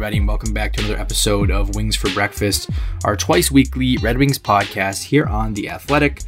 Everybody, and welcome back to another episode of Wings for Breakfast, our twice weekly Red Wings podcast here on The Athletic.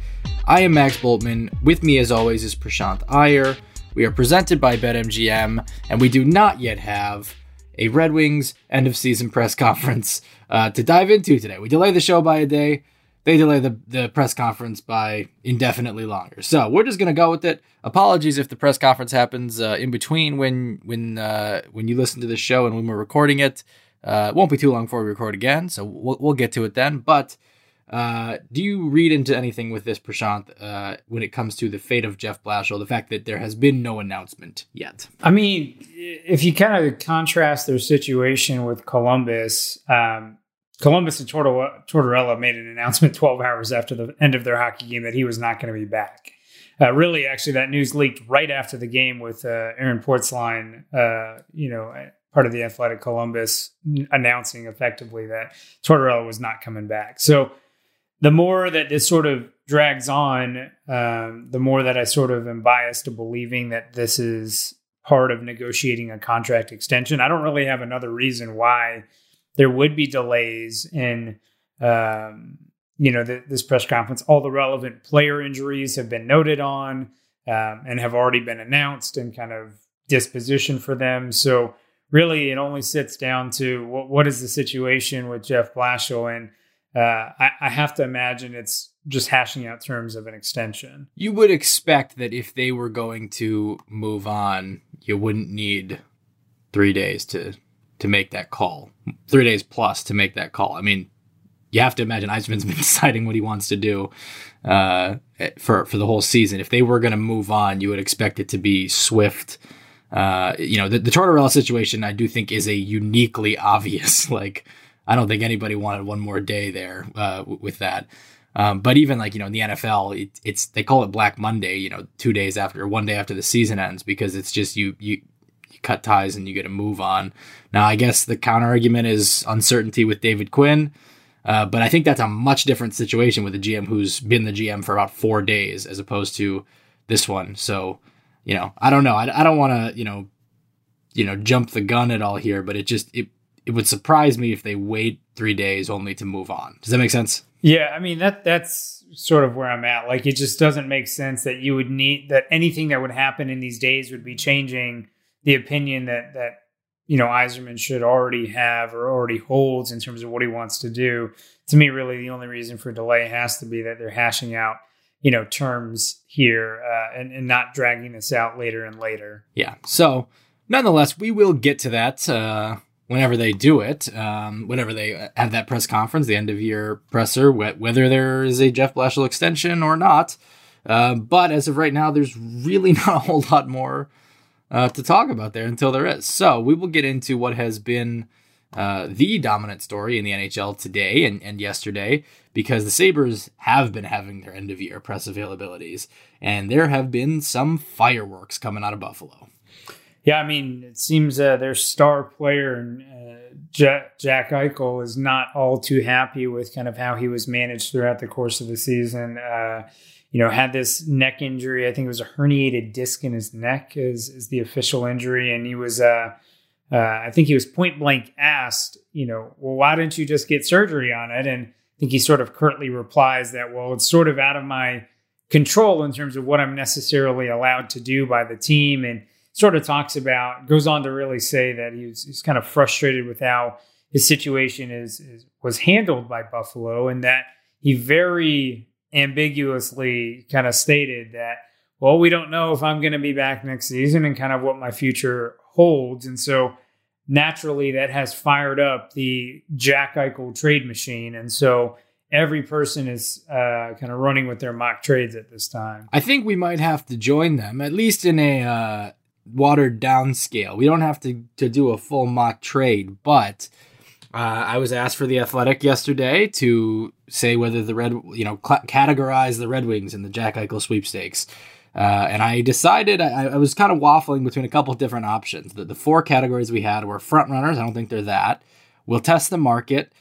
I am Max Bultman. With me, as always, is Prashanth Iyer. We are presented by BetMGM, and we do not yet have a Red Wings end of season press conference uh, to dive into today. We delayed the show by a day. They delay the, the press conference by indefinitely longer. So we're just gonna go with it. Apologies if the press conference happens uh, in between when when uh, when you listen to the show and when we're recording it. Uh, it won't be too long before we record again, so we'll, we'll get to it then. But uh, do you read into anything with this, Prashanth, uh, when it comes to the fate of Jeff Blashill? The fact that there has been no announcement yet. I mean, if you kind of contrast their situation with Columbus, um, Columbus and Tortorella, made an announcement 12 hours after the end of their hockey game that he was not going to be back. Uh, really, actually, that news leaked right after the game with uh, Aaron Portzline, uh, you know, part of the Athletic Columbus, announcing effectively that Tortorella was not coming back. So the more that this sort of drags on, um, the more that I sort of am biased to believing that this is part of negotiating a contract extension. I don't really have another reason why there would be delays in um, you know the, this press conference. All the relevant player injuries have been noted on um, and have already been announced and kind of disposition for them. So really, it only sits down to what, what is the situation with Jeff Blashill, and uh, I, I have to imagine it's just hashing out terms of an extension. You would expect that if they were going to move on, you wouldn't need three days to to make that call, three days plus to make that call. I mean, you have to imagine Yzerman's been deciding what he wants to do uh, for for the whole season. If they were going to move on, you would expect it to be swift. Uh, you know, the, the Tortorella situation, I do think, is a uniquely obvious. Like, I don't think anybody wanted one more day there uh, with that. Um, but even like you know in the NFL, it, it's they call it Black Monday. You know, two days after, one day after the season ends, because it's just you you cut ties and you get a move on. Now, I guess the counter argument is uncertainty with David Quinn. Uh, but I think that's a much different situation with a GM who's been the GM for about four days as opposed to this one. So, you know, I don't know. I, I don't want to, you know, you know, jump the gun at all here, but it just it it would surprise me if they wait three days only to move on. Does that make sense? Yeah, I mean that that's sort of where I'm at. Like it just doesn't make sense that you would need that anything that would happen in these days would be changing the opinion that that you know Yzerman should already have or already holds in terms of what he wants to do. To me, really, the only reason for delay has to be that they're hashing out you know terms here uh, and, and not dragging this out later and later. Yeah. So nonetheless, we will get to that. Uh whenever they do it, um, whenever they have that press conference, the end of year presser, whether there is a Jeff Blashill extension or not. Uh, but as of right now, there's really not a whole lot more uh, to talk about there until there is. So we will get into what has been uh, the dominant story in the NHL today and, and yesterday because the Sabres have been having their end of year press availabilities, and there have been some fireworks coming out of Buffalo. Yeah, I mean, it seems uh, their star player, uh, Jack, Eichel, is not all too happy with kind of how he was managed throughout the course of the season. Uh, you know, had this neck injury. I think it was a herniated disc in his neck is, is the official injury. And he was, uh, uh, I think he was point blank asked, you know, well, why didn't you just get surgery on it? And I think he sort of curtly replies that, well, it's sort of out of my control in terms of what I'm necessarily allowed to do by the team. And sort of talks about, goes on to really say that he's, he's kind of frustrated with how his situation is, is was handled by Buffalo and that he very ambiguously kind of stated that, well, we don't know if I'm going to be back next season and kind of what my future holds. And so naturally that has fired up the Jack Eichel trade machine. And so every person is uh, kind of running with their mock trades at this time. I think we might have to join them, at least in a uh, watered down scale. We don't have to, to do a full mock trade, but uh, I was asked for the Athletic yesterday to say whether the Red, you know, cl- categorize the Red Wings in the Jack Eichel sweepstakes. Uh, and I decided I, I, was kind of waffling between a couple different options. The, the four categories we had were front runners. I don't think they're that. We'll test the market.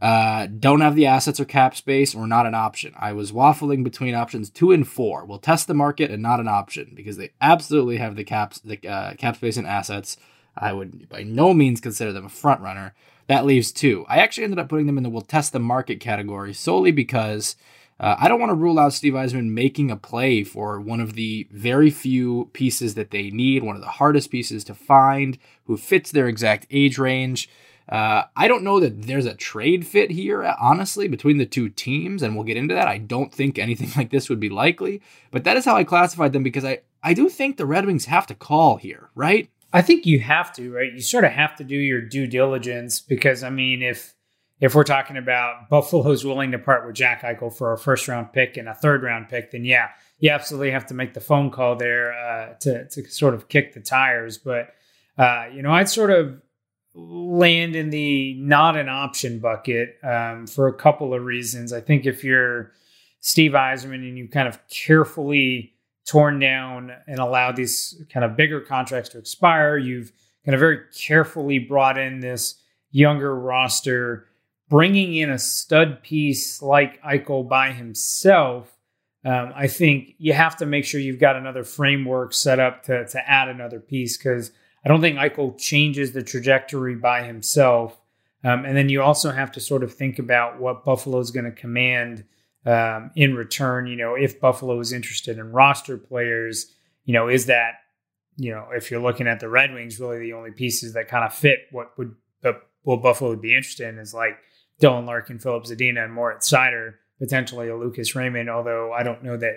Uh, don't have the assets or cap space or not an option. I was waffling between options two and four. We'll test the market and not an option because they absolutely have the caps, the uh, cap space and assets. I would by no means consider them a front runner. That leaves two. I actually ended up putting them in the we'll test the market category solely because uh, I don't want to rule out Steve Yzerman making a play for one of the very few pieces that they need, one of the hardest pieces to find, who fits their exact age range. Uh, I don't know that there's a trade fit here, honestly, between the two teams, and we'll get into that. I don't think anything like this would be likely, but that is how I classified them because I, I do think the Red Wings have to call here, right? I think you have to, right? You sort of have to do your due diligence because I mean, if if we're talking about Buffalo's willing to part with Jack Eichel for a first round pick and a third round pick, then yeah, you absolutely have to make the phone call there uh, to to sort of kick the tires. But uh, you know, I'd sort of land in the not an option bucket um, for a couple of reasons. I think if you're Steve Yzerman and you kind of carefully torn down and allowed these kind of bigger contracts to expire. You've kind of very carefully brought in this younger roster, bringing in a stud piece like Eichel by himself. Um, I think you have to make sure you've got another framework set up to, to add another piece because I don't think Eichel changes the trajectory by himself. Um, and then you also have to sort of think about what Buffalo is going to command um, in return, you know, if Buffalo is interested in roster players, you know, is that, you know, if you're looking at the Red Wings, really the only pieces that kind of fit what would what Buffalo would be interested in is like Dylan Larkin, Filip Zadina, and Moritz Seider, potentially a Lucas Raymond, although I don't know that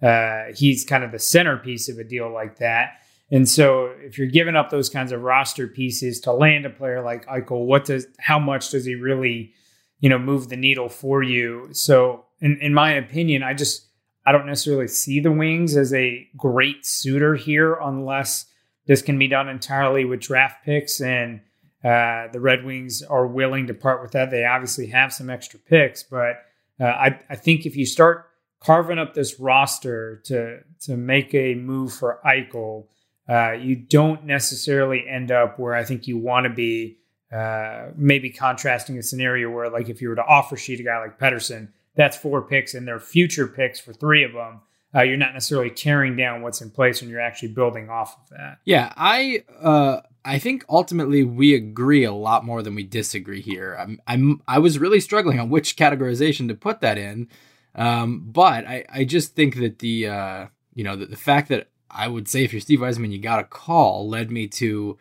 uh, he's kind of the centerpiece of a deal like that. And so if you're giving up those kinds of roster pieces to land a player like Eichel, what does how much does he really, you know, move the needle for you? So in, in my opinion, I just I don't necessarily see the Wings as a great suitor here unless this can be done entirely with draft picks and uh, the Red Wings are willing to part with that. They obviously have some extra picks, but uh, I, I think if you start carving up this roster to to make a move for Eichel, uh, you don't necessarily end up where I think you want to be. Uh, maybe contrasting a scenario where, like, if you were to offer sheet a guy like Pettersson, that's four picks, and they're future picks for three of them. Uh, you're not necessarily tearing down what's in place, and you're actually building off of that. Yeah, I uh, I think ultimately we agree a lot more than we disagree here. I'm, I'm I was really struggling on which categorization to put that in, um, but I I just think that the uh, you know the, the fact that I would say if you're Steve Yzerman, you got a call led me to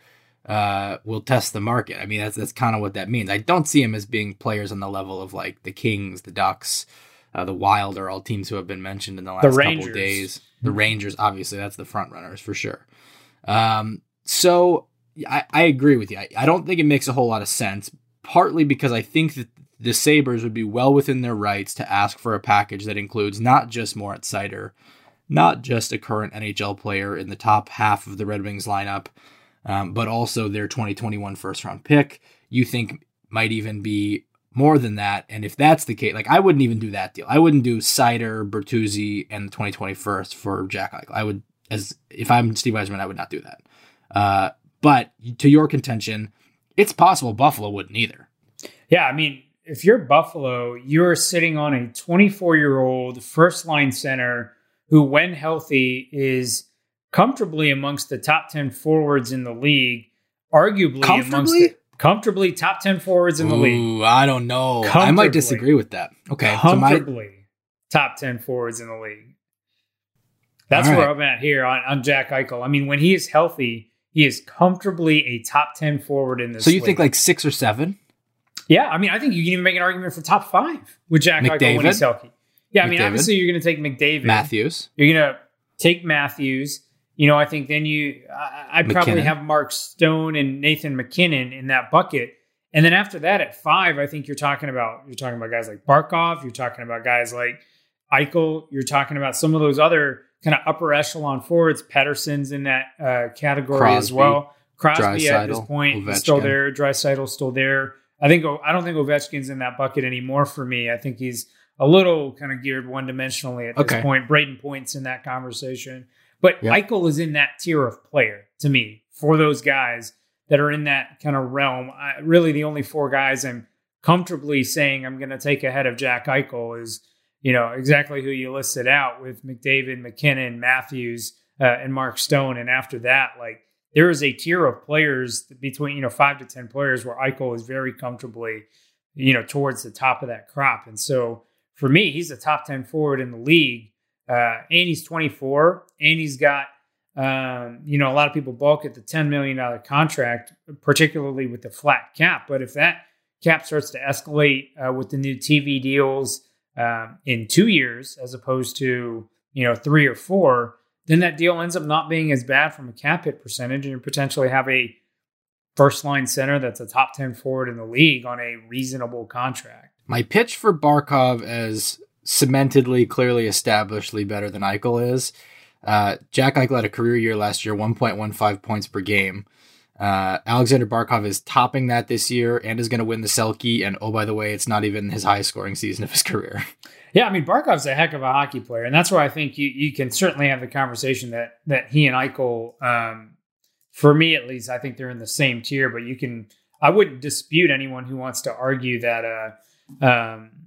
uh, will test the market. I mean, that's that's kind of what that means. I don't see him as being players on the level of like the Kings, the Ducks, uh, the Wild are all teams who have been mentioned in the last the couple days. The Rangers, obviously, that's the front runners for sure. Um, so I, I agree with you. I, I don't think it makes a whole lot of sense. Partly because I think that the Sabres would be well within their rights to ask for a package that includes not just Moritz Seider, not just a current NHL player in the top half of the Red Wings lineup, um, but also their 2021 first round pick. You think might even be more than that. And if that's the case, like I wouldn't even do that deal. I wouldn't do Seider, Bertuzzi, and the 2020 first for Jack Eichel. I would, as if I'm Steve Yzerman, I would not do that. Uh, but to your contention, it's possible Buffalo wouldn't either. Yeah, I mean, if you're Buffalo, you're sitting on a 24 year old first line center who, when healthy, is comfortably amongst the top 10 forwards in the league, arguably amongst the, comfortably top 10 forwards in the Ooh, league. I don't know. I might disagree with that. Okay. Comfortably so my... top 10 forwards in the league. That's right. where I'm at here on, on Jack Eichel. I mean, when he is healthy, he is comfortably a top 10 forward in this. So you league. think like six or seven? Yeah. I mean, I think you can even make an argument for top five with Jack McDavid? Eichel when he's healthy. Yeah. I mean, McDavid? obviously you're going to take McDavid. Matthews. You're going to take Matthews. You know, I think then you, I, would probably have Mark Stone and Nathan MacKinnon in that bucket. And then after that, at five, I think you're talking about you're talking about guys like Barkov. You're talking about guys like Eichel. You're talking about some of those other kind of upper echelon forwards. Pettersson's in that uh, category Crosby, as well. Crosby at this point still there. Draisaitl's still there. I think I don't think Ovechkin's in that bucket anymore for me. I think he's a little kind of geared one dimensionally at okay. this point. Brayden Point's in that conversation. But yep. Eichel is in that tier of player to me for those guys that are in that kind of realm. I, really, the only four guys I'm comfortably saying I'm going to take ahead of Jack Eichel is, you know, exactly who you listed out with McDavid, MacKinnon, Matthews, uh, and Mark Stone. And after that, like there is a tier of players between, you know, five to 10 players where Eichel is very comfortably, you know, towards the top of that crop. And so for me, he's a top 10 forward in the league. Uh, and he's 24, and he's got, um, you know, a lot of people balk at the $10 million contract, particularly with the flat cap. But if that cap starts to escalate uh, with the new TV deals um, in two years, as opposed to, you know, three or four, then that deal ends up not being as bad from a cap hit percentage, and you potentially have a first line center that's a top 10 forward in the league on a reasonable contract. My pitch for Barkov as cementedly, clearly establishedly better than Eichel is. Uh, Jack Eichel had a career year last year, 1.15 points per game. Uh, Alexander Barkov is topping that this year and is going to win the Selke. And oh, by the way, it's not even his highest scoring season of his career. Yeah, I mean Barkov's a heck of a hockey player, and that's why I think you you can certainly have the conversation that that he and Eichel, um, for me at least, I think they're in the same tier. But you can, I wouldn't dispute anyone who wants to argue that, uh, um,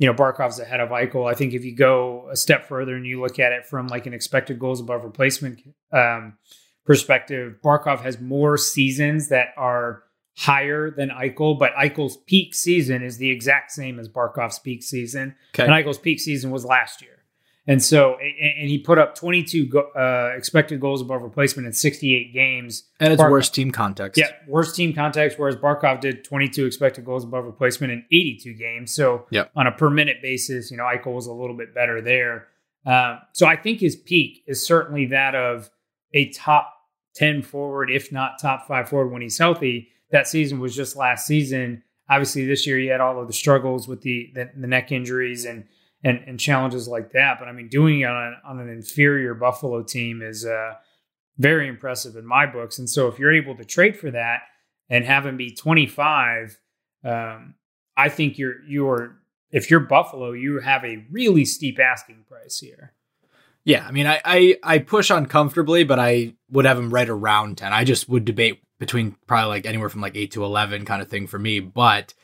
you know, Barkov's ahead of Eichel. I think if you go a step further and you look at it from like an expected goals above replacement um, perspective, Barkov has more seasons that are higher than Eichel, but Eichel's peak season is the exact same as Barkov's peak season. Okay. And Eichel's peak season was last year. And so, and he put up 22 go, uh, expected goals above replacement in 68 games. And it's Barkov, worst team context. Yeah, worst team context. Whereas Barkov did 22 expected goals above replacement in 82 games. So, yep. on a per minute basis, you know, Eichel was a little bit better there. Um, so, I think his peak is certainly that of a top 10 forward, if not top five forward when he's healthy. That season was just last season. Obviously, this year he had all of the struggles with the, the, the neck injuries and and, and challenges like that. But I mean, doing it on, on an inferior Buffalo team is uh, very impressive in my books. And so if you're able to trade for that and have him be 25, um, I think you're you're if you're Buffalo, you have a really steep asking price here. Yeah, I mean, I, I I push uncomfortably, but I would have him right around ten. I just would debate between probably like anywhere from like eight to eleven kind of thing for me. But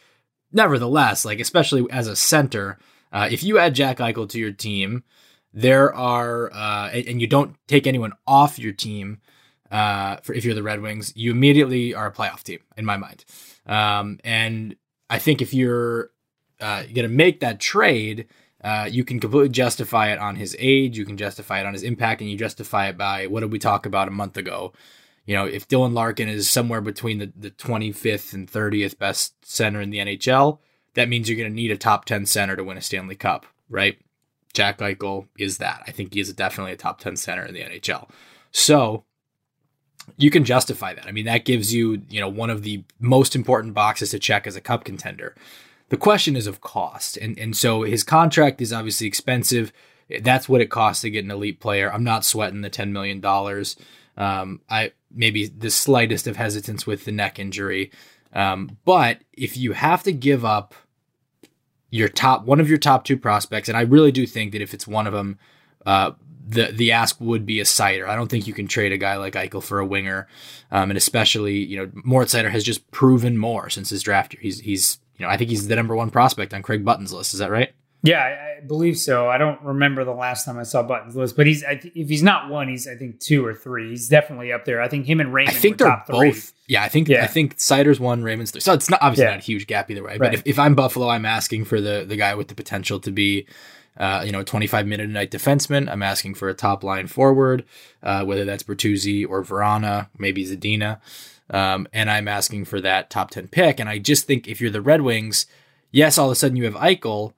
nevertheless, like especially as a center, uh, if you add Jack Eichel to your team, there are, uh, and you don't take anyone off your team, uh, for if you're the Red Wings, you immediately are a playoff team in my mind. Um, and I think if you're uh, going to make that trade, uh, you can completely justify it on his age, you can justify it on his impact, and you justify it by what did we talk about a month ago? You know, if Dylan Larkin is somewhere between the, the 25th and 30th best center in the NHL, that means you're going to need a top 10 center to win a Stanley Cup, right? Jack Eichel is that. I think he is definitely a top 10 center in the NHL. So you can justify that. I mean, that gives you, you know, one of the most important boxes to check as a cup contender. The question is of cost. And and so his contract is obviously expensive. that's what it costs to get an elite player. I'm not sweating the $10 million. Um, I maybe the slightest of hesitance with the neck injury. Um, but if you have to give up your top one of your top two prospects, and I really do think that if it's one of them, uh, the the ask would be a Seider. I don't think you can trade a guy like Eichel for a winger, um, and especially you know Moritz Seider has just proven more since his draft year. He's he's you know I think he's the number one prospect on Craig Button's list. Is that right? Yeah, I, I believe so. I don't remember the last time I saw Button's list, but he's th- if he's not one, he's I think two or three. He's definitely up there. I think him and Raymond. I think they're both. Three. Yeah, I think yeah. I think Seider's one, Raymond's three. So it's not obviously yeah. not a huge gap either way. Right. But if, if I'm Buffalo, I'm asking for the the guy with the potential to be uh, you know, a 25 minute a night defenseman. I'm asking for a top line forward, uh, whether that's Bertuzzi or Vrana, maybe Zadina. Um, and I'm asking for that top 10 pick. And I just think if you're the Red Wings, yes, all of a sudden you have Eichel,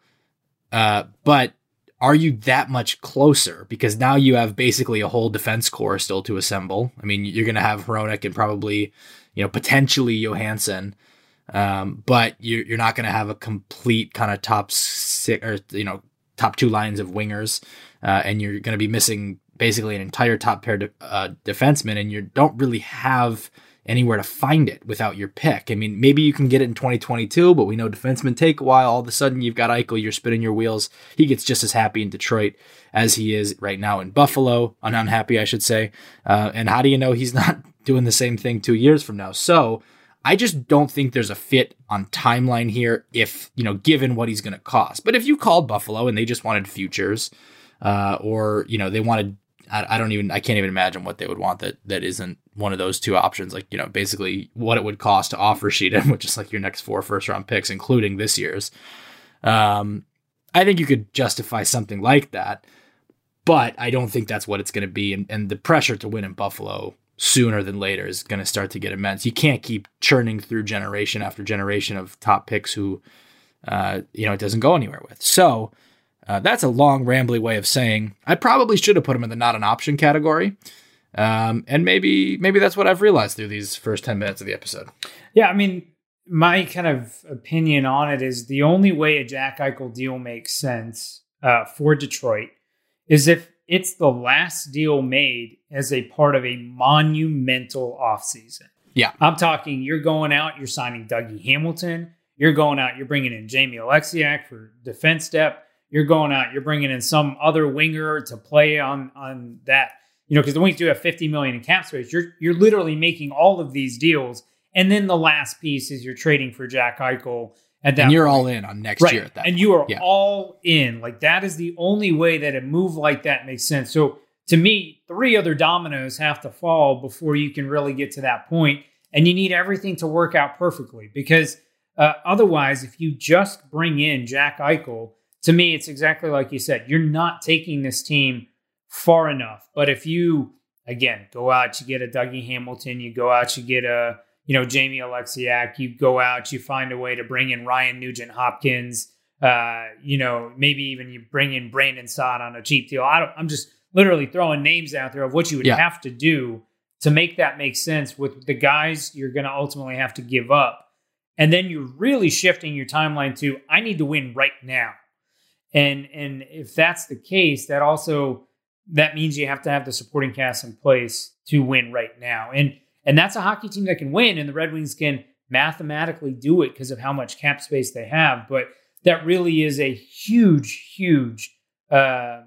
uh, but are you that much closer? Because now you have basically a whole defense core still to assemble. I mean, you're going to have Hronek and probably, you know, potentially Johansson. Um, but you're, you're not going to have a complete kind of top six or, you know, top two lines of wingers, uh, and you're going to be missing basically an entire top pair de- uh, defenseman, and you don't really have anywhere to find it without your pick. I mean, maybe you can get it in 2022, but we know defensemen take a while. All of a sudden, you've got Eichel, you're spinning your wheels. He gets just as happy in Detroit as he is right now in Buffalo, unhappy, I should say. Uh, and how do you know he's not doing the same thing two years from now? So I just don't think there's a fit on timeline here if, you know, given what he's going to cost. But if you called Buffalo and they just wanted futures, uh, or, you know, they wanted, I, I, don't even, I can't even imagine what they would want that, that isn't one of those two options. Like, you know, basically what it would cost to offer Sheehan, which is like your next four first round picks, including this year's. Um, I think you could justify something like that, but I don't think that's what it's going to be. And, and the pressure to win in Buffalo sooner than later is going to start to get immense. You can't keep churning through generation after generation of top picks who, uh, you know, it doesn't go anywhere with. So uh, that's a long, rambly way of saying I probably should have put him in the not an option category. Um, and maybe maybe that's what I've realized through these first ten minutes of the episode. Yeah, I mean, my kind of opinion on it is the only way a Jack Eichel deal makes sense uh, for Detroit is if it's the last deal made as a part of a monumental offseason. Yeah. I'm talking, you're going out, you're signing Dougie Hamilton. You're going out, you're bringing in Jamie Oleksiak for defense depth. You're going out, you're bringing in some other winger to play on on that. You know, because the Wings do have 50 million in cap space. You're you're literally making all of these deals, and then the last piece is you're trading for Jack Eichel at that and you're point. all in on next right. year at that and point. you are yeah. all in like that is the only way that a move like that makes sense so to me three other dominoes have to fall before you can really get to that point and you need everything to work out perfectly because uh, otherwise if you just bring in jack eichel to me it's exactly like you said you're not taking this team far enough but if you again go out you get a dougie hamilton you go out you get a you know, Jamie Oleksiak, you go out, you find a way to bring in Ryan Nugent Hopkins, uh, you know, maybe even you bring in Brandon Saad on a cheap deal. I don't, I'm just literally throwing names out there of what you would yeah. have to do to make that make sense with the guys you're going to ultimately have to give up. And then you're really shifting your timeline to I need to win right now. And and if that's the case, that also that means you have to have the supporting cast in place to win right now. And and that's a hockey team that can win, and the Red Wings can mathematically do it because of how much cap space they have. But that really is a huge, huge uh,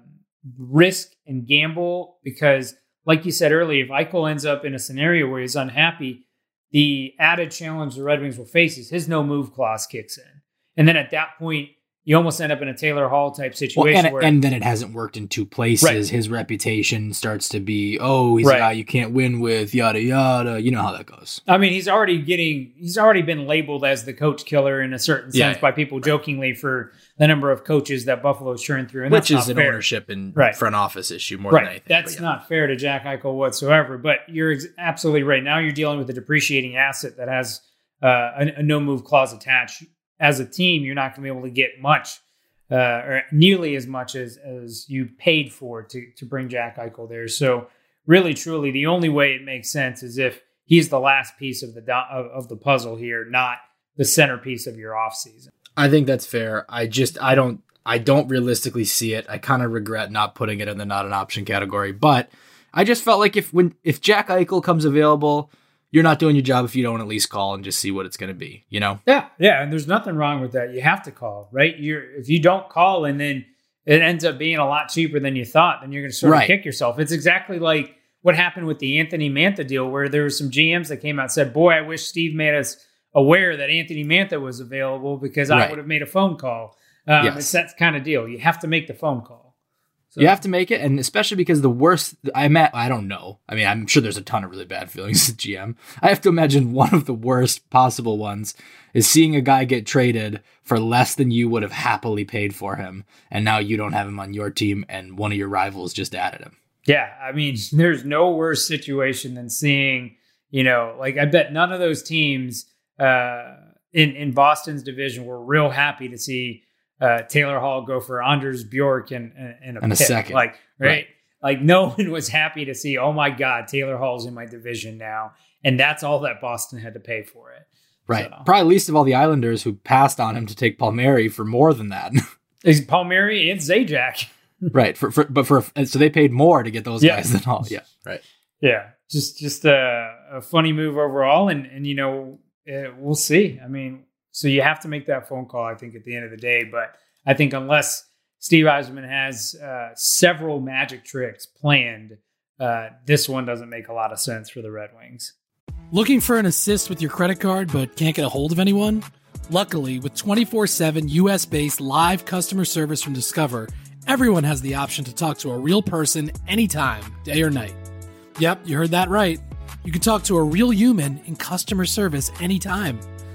risk and gamble because, like you said earlier, if Eichel ends up in a scenario where he's unhappy, the added challenge the Red Wings will face is his no move clause kicks in. And then at that point, you almost end up in a Taylor Hall type situation. Well, and, where, and, then it hasn't worked in two places. Right. His reputation starts to be, oh, he's right. a guy you can't win with, yada yada. You know how that goes. I mean, he's already getting, he's already been labeled as the coach killer in a certain sense yeah. by people jokingly for the number of coaches that Buffalo's churned through, and which is an fair. ownership and front office issue more than anything. That's yeah. not fair to Jack Eichel whatsoever. But you're absolutely right. Now you're dealing with a depreciating asset that has uh, a, a no move clause attached. As a team, you're not going to be able to get much uh, or nearly as much as as you paid for to to bring Jack Eichel there. So really, truly, the only way it makes sense is if he's the last piece of the do- of, the puzzle here, not the centerpiece of your offseason. I think that's fair. I just I don't I don't realistically see it. I kind of regret not putting it in the not an option category, but I just felt like if when if Jack Eichel comes available, you're not doing your job if you don't at least call and just see what it's going to be, you know? Yeah, yeah, and there's nothing wrong with that. You have to call, right? You're if you don't call and then it ends up being a lot cheaper than you thought, then you're going to sort Right. of kick yourself. It's exactly like what happened with the Anthony Mantha deal, where there were some GMs that came out and said, "Boy, I wish Steve made us aware that Anthony Mantha was available because I would have made a phone call." Um, Yes. It's that kind of deal. You have to make the phone call. So- You have to make it, and especially because the worst I'm at, I don't know. I mean, I'm sure there's a ton of really bad feelings as GM. I have to imagine one of the worst possible ones is seeing a guy get traded for less than you would have happily paid for him, and now you don't have him on your team, and one of your rivals just added him. Yeah, I mean, there's no worse situation than seeing, you know, like I bet none of those teams uh, in in Boston's division were real happy to see uh, Taylor Hall go for Anders Bjork and and, And a pick. second. like right? Right. like no one was happy to see. Oh my God, Taylor Hall's in my division now, and that's all that Boston had to pay for it. Right. So- Probably least of all the Islanders who passed on him to take Palmieri for more than that. Is Palmieri and Zajac? right. For, for but for so they paid more to get those Yeah. guys than all. Yeah. Right. Yeah, just just a, a funny move overall, and and you know eh, we'll see. I mean, so you have to make that phone call. I think at the end of the day, but I think unless Steve Yzerman has uh, several magic tricks planned, uh, this one doesn't make a lot of sense for the Red Wings. Looking for an assist with your credit card but can't get a hold of anyone? Luckily, with 24 7 US based live customer service from Discover, everyone has the option to talk to a real person anytime, day or night. Yep, you heard that right. You can talk to a real human in customer service anytime.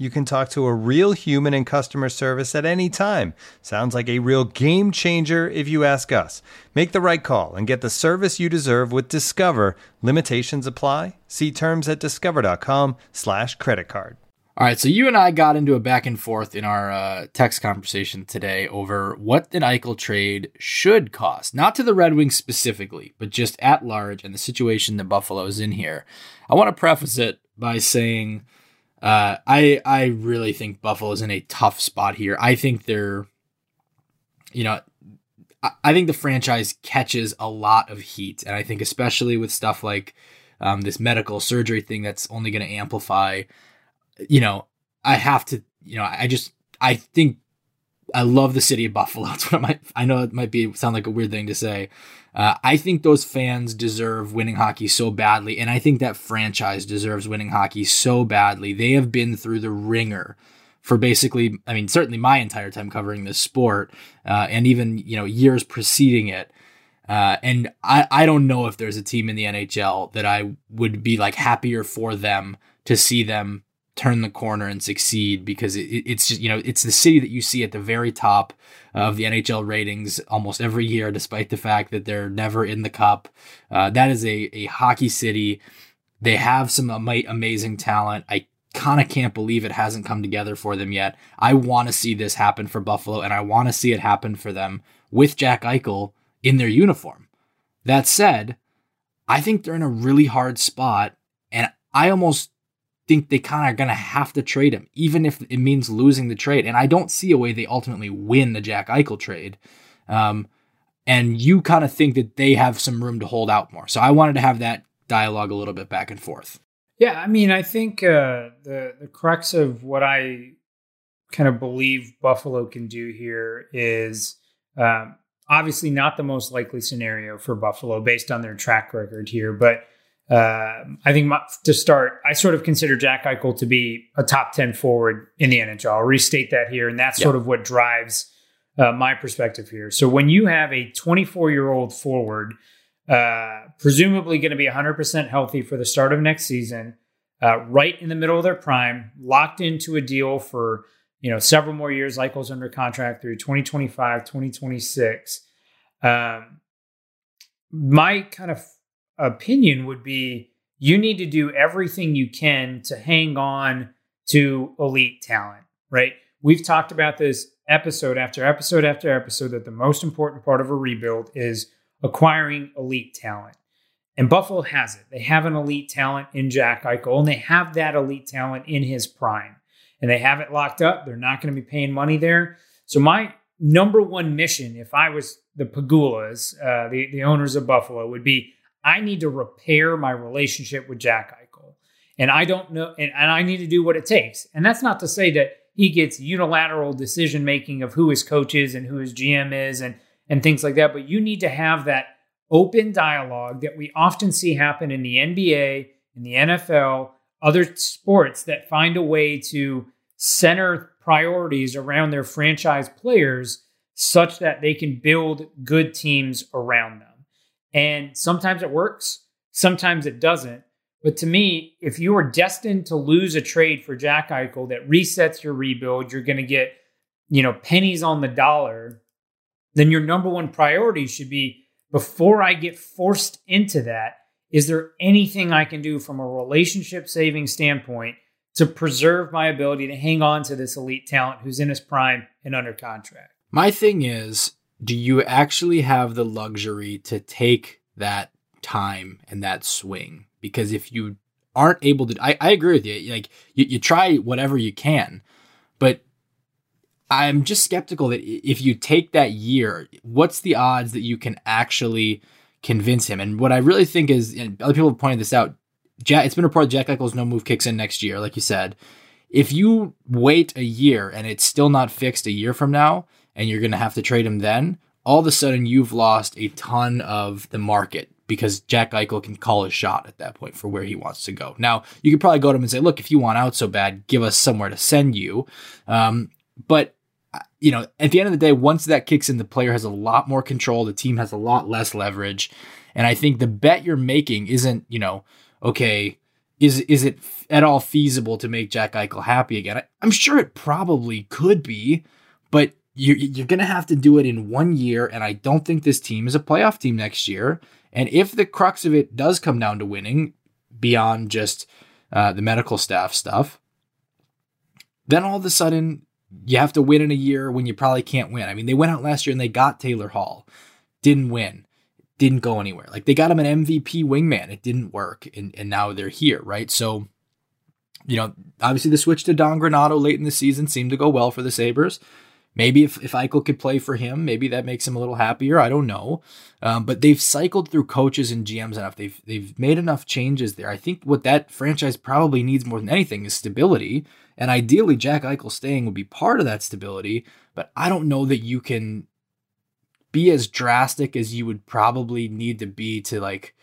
You can talk to a real human in customer service at any time. Sounds like a real game changer if you ask us. Make the right call and get the service you deserve with Discover. Limitations apply. See terms at discover.com/slash credit card. All right, so you and I got into a back and forth in our uh, text conversation today over what an Eichel trade should cost, not to the Red Wings specifically, but just at large and the situation that Buffalo is in here. I want to preface it by saying uh, I I really think Buffalo's in a tough spot here. I think they're, you know, I, I think the franchise catches a lot of heat, and I think especially with stuff like um, this medical surgery thing that's only going to amplify you know, I have to, you know, I just, I think I love the city of Buffalo. That's what I might, I know it might be, sound like a weird thing to say. Uh, I think those fans deserve winning hockey so badly. And I think that franchise deserves winning hockey so badly. They have been through the ringer for basically, I mean, certainly my entire time covering this sport, uh, and even, you know, years preceding it. Uh, and I, I don't know if there's a team in the NHL that I would be like happier for them to see them turn the corner and succeed because it, it's just you know it's the city that you see at the very top of the NHL ratings almost every year, despite the fact that they're never in the cup. Uh, that is a a hockey city. They have some ama- amazing talent. I kind of can't believe it hasn't come together for them yet. I want to see this happen for Buffalo, and I want to see it happen for them with Jack Eichel in their uniform. That said, I think they're in a really hard spot, and I almost think they kind of are going to have to trade him, even if it means losing the trade. And I don't see a way they ultimately win the Jack Eichel trade. Um, and you kind of think that they have some room to hold out more. So I wanted to have that dialogue a little bit back and forth. Yeah, I mean, I think uh, the the crux of what I kind of believe Buffalo can do here is um, obviously not the most likely scenario for Buffalo based on their track record here, but uh, I think my, to start, I sort of consider Jack Eichel to be a top ten forward in the NHL. I'll restate that here, and that's Yeah. sort of what drives uh, my perspective here. So when you have a 24 year old forward uh, presumably going to be 100% healthy for the start of next season, uh, right in the middle of their prime, locked into a deal for you know several more years. Eichel's under contract through 2025, 2026. Um, my kind of opinion would be you need to do everything you can to hang on to elite talent, right? We've talked about this episode after episode after episode that the most important part of a rebuild is acquiring elite talent. And Buffalo has it. They have an elite talent in Jack Eichel, and they have that elite talent in his prime. And they have it locked up. They're not going to be paying money there. So, my number one mission, if I was the Pegulas, uh, the, the owners of Buffalo, would be I need to repair my relationship with Jack Eichel. And I don't know, and, and I need to do what it takes. And that's not to say that he gets unilateral decision making of who his coach is and who his GM is and, and things like that. But you need to have that open dialogue that we often see happen in the NBA, in the NFL, other sports that find a way to center priorities around their franchise players such that they can build good teams around them. And sometimes it works, sometimes it doesn't. But to me, if you are destined to lose a trade for Jack Eichel that resets your rebuild, you're going to get, you know, pennies on the dollar, then your number one priority should be before I get forced into that, is there anything I can do from a relationship saving standpoint to preserve my ability to hang on to this elite talent who's in his prime and under contract? My thing is, do you actually have the luxury to take that time and that swing? Because if you aren't able to, I, I agree with you. Like you, you try whatever you can, but I'm just skeptical that if you take that year, what's the odds that you can actually convince him? And what I really think is, and other people have pointed this out, Jack, it's been reported Jack Eichel's no move kicks in next year, like you said. If you wait a year and it's still not fixed a year from now, and you're going to have to trade him then, all of a sudden you've lost a ton of the market because Jack Eichel can call his shot at that point for where he wants to go. Now, you could probably go to him and say, look, if you want out so bad, give us somewhere to send you. Um, but you know, at the end of the day, once that kicks in, the player has a lot more control. The team has a lot less leverage. And I think the bet you're making isn't, you know, okay, is is it at all feasible to make Jack Eichel happy again? I, am sure it probably could be, but you're, you're going to have to do it in one year. And I don't think this team is a playoff team next year. And if the crux of it does come down to winning beyond just uh, the medical staff stuff, then all of a sudden you have to win in a year when you probably can't win. I mean, they went out last year and they got Taylor Hall, didn't win, didn't go anywhere. Like they got him an MVP wingman, it didn't work, and, and now they're here, right? So, you know, obviously the switch to Don Granato late in the season seemed to go well for the Sabres. Maybe if, if Eichel could play for him, maybe that makes him a little happier. I don't know. Um, but they've cycled through coaches and GMs enough. They've they've made enough changes there. I think what that franchise probably needs more than anything is stability. And ideally, Jack Eichel staying would be part of that stability. But I don't know that you can be as drastic as you would probably need to be to like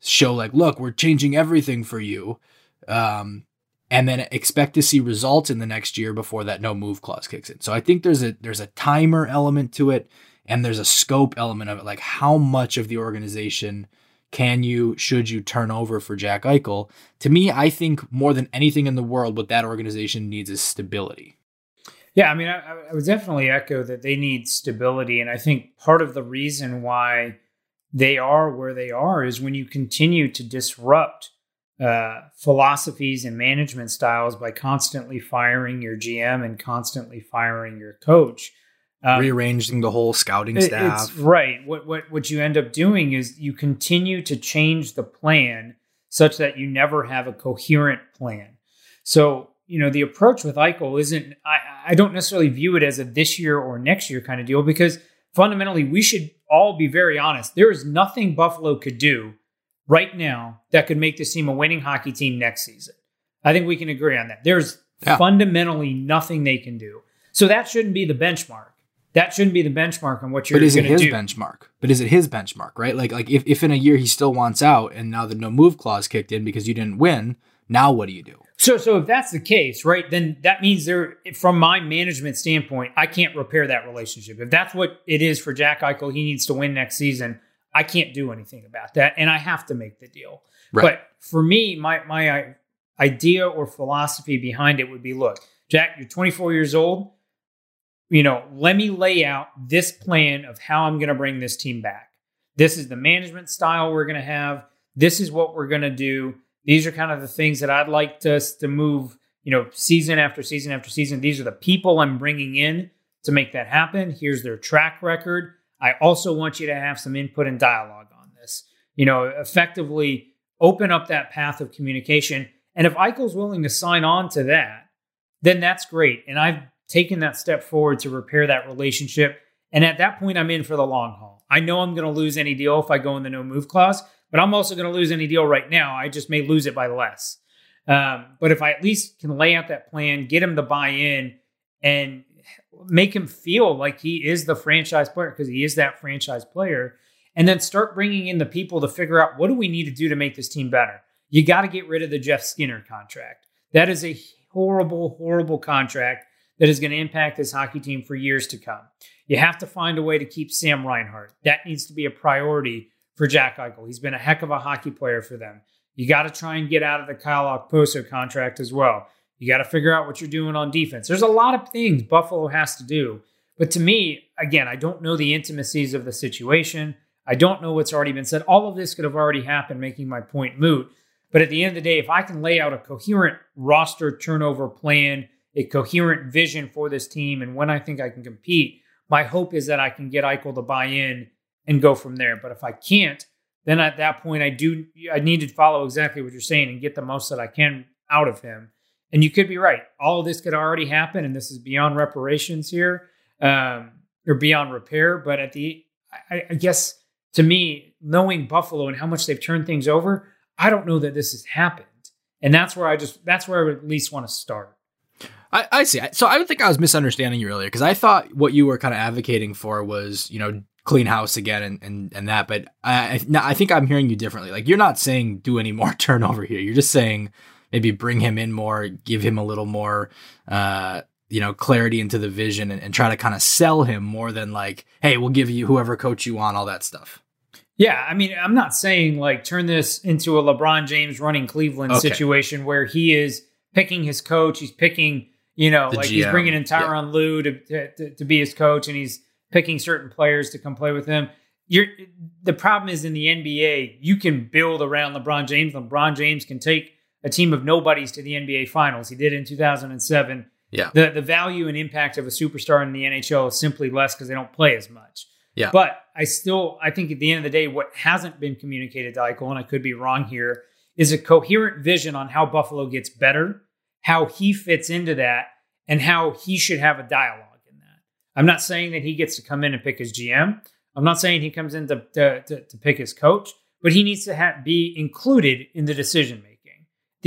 show like, look, we're changing everything for you. Um, and then expect to see results in the next year before that no move clause kicks in. So I think there's a there's a timer element to it and there's a scope element of it like how much of the organization can you should you turn over for Jack Eichel? To me, I think more than anything in the world what that organization needs is stability. Yeah, I mean, I, I would definitely echo that they need stability and I think part of the reason why they are where they are is when you continue to disrupt uh, philosophies and management styles by constantly firing your GM and constantly firing your coach. Um, Rearranging the whole scouting staff. right. What what what you end up doing is you continue to change the plan such that you never have a coherent plan. So you know the approach with Eichel isn't. I I don't necessarily view it as a this year or next year kind of deal because fundamentally we should all be very honest. There is nothing Buffalo could do right now that could make this team a winning hockey team next season. I think we can agree on that. There's yeah. fundamentally nothing they can do. So that shouldn't be the benchmark. That shouldn't be the benchmark on what you're. But is it his do. benchmark? But is it his benchmark? Right? Like, like if, if in a year he still wants out, and now the no move clause kicked in because you didn't win, now what do you do? So, so if that's the case, right, then that means there, from my management standpoint, I can't repair that relationship. If that's what it is for Jack Eichel, he needs to win next season. I can't do anything about that, and I have to make the deal. Right. But for me, my my uh, idea or philosophy behind it would be: look, Jack, you're 24 years old. you know, let me lay out this plan of how I'm going to bring this team back. This is the management style we're going to have. This is what we're going to do. These are kind of the things that I'd like us to move, you know, season after season after season. These are the people I'm bringing in to make that happen. Here's their track record. I also want you to have some input and dialogue on this. You know, effectively open up that path of communication. And if Eichel's willing to sign on to that, then that's great. And I've taken that step forward to repair that relationship. And at that point, I'm in for the long haul. I know I'm going to lose any deal if I go in the no move clause, but I'm also going to lose any deal right now. I just may lose it by less. Um, but if I at least can lay out that plan, get him to buy in, and make him feel like he is the franchise player because he is that franchise player, and then start bringing in the people to figure out what do we need to do to make this team better. You got to get rid of the Jeff Skinner contract. That is a horrible, horrible contract that is going to impact this hockey team for years to come. You have to find a way to keep Sam Reinhart. That needs to be a priority for Jack Eichel. He's been a heck of a hockey player for them. You got to try and get out of the Kyle Okposo contract as well. You got to figure out what you're doing on defense. There's a lot of things Buffalo has to do. But to me, again, I don't know the intimacies of the situation. I don't know what's already been said. All of this could have already happened, making my point moot. But at the end of the day, if I can lay out a coherent roster turnover plan, a coherent vision for this team, and when I think I can compete, my hope is that I can get Eichel to buy in and go from there. But if I can't, then at that point I do I need to follow exactly what you're saying and get the most that I can out of him. And you could be right. All of this could already happen, and this is beyond reparations here, um, or beyond repair. But at the, I, I guess to me, knowing Buffalo and how much they've turned things over, I don't know that this has happened. And that's where I just that's where I would at least want to start. I, I see. So I would think I was misunderstanding you earlier because I thought what you were kind of advocating for was, you know, clean house again and, and, and that. But I, I think I'm hearing you differently. Like you're not saying do any more turnover here. You're just saying maybe bring him in more, give him a little more, uh, you know, clarity into the vision and, and try to kind of sell him more than like, hey, we'll give you whoever coach you want, all that stuff. Yeah, I mean, I'm not saying like turn this into a LeBron James running Cleveland okay. situation where he is picking his coach, he's picking, you know, the like GM. he's bringing in Tyronn yeah. Lue to, to, to be his coach, and he's picking certain players to come play with him. You're the problem is in the NBA, you can build around LeBron James. LeBron James can take a team of nobodies to the NBA Finals. He did in 2007. Yeah. The the value and impact of a superstar in the NHL is simply less because they don't play as much. Yeah. But I still I think at the end of the day, what hasn't been communicated to Eichel, and I could be wrong here, is a coherent vision on how Buffalo gets better, how he fits into that, and how he should have a dialogue in that. I'm not saying that he gets to come in and pick his GM. I'm not saying he comes in to, to, to, to pick his coach, but he needs to have, be included in the decision making.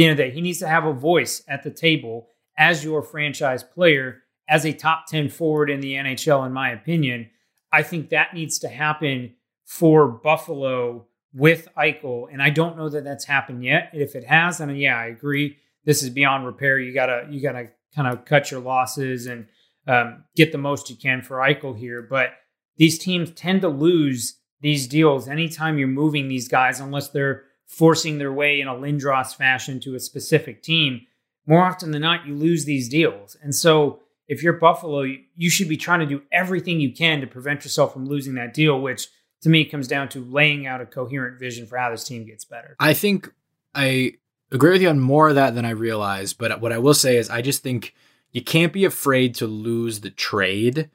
The end of the day, he needs to have a voice at the table as your franchise player, as a top 10 forward in the NHL, in my opinion I think that needs to happen for Buffalo with Eichel, and I don't know that that's happened yet. If it has, then yeah, I agree. This is beyond repair. You gotta you gotta kind of cut your losses and um, get the most you can for Eichel here. But these teams tend to lose these deals anytime you're moving these guys, unless they're forcing their way in a Lindros fashion to a specific team. More often than not, you lose these deals, and so if you're Buffalo, you should be trying to do everything you can to prevent yourself from losing that deal, which to me comes down to laying out a coherent vision for how this team gets better. I think I agree with you on more of that than I realize, but what I will say is I just think you can't be afraid to lose the trade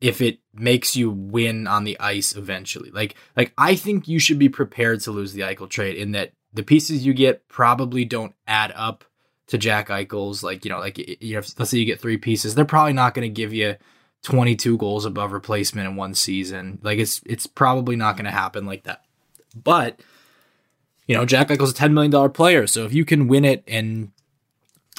if it makes you win on the ice eventually. Like like I think you should be prepared to lose the Eichel trade in that the pieces you get probably don't add up to Jack Eichel's. Like, you know, like, you know, let's say you get three pieces, they're probably not going to give you 22 goals above replacement in one season. Like, it's, it's probably not going to happen like that. But, you know, Jack Eichel's a $10 million player. So if you can win it and,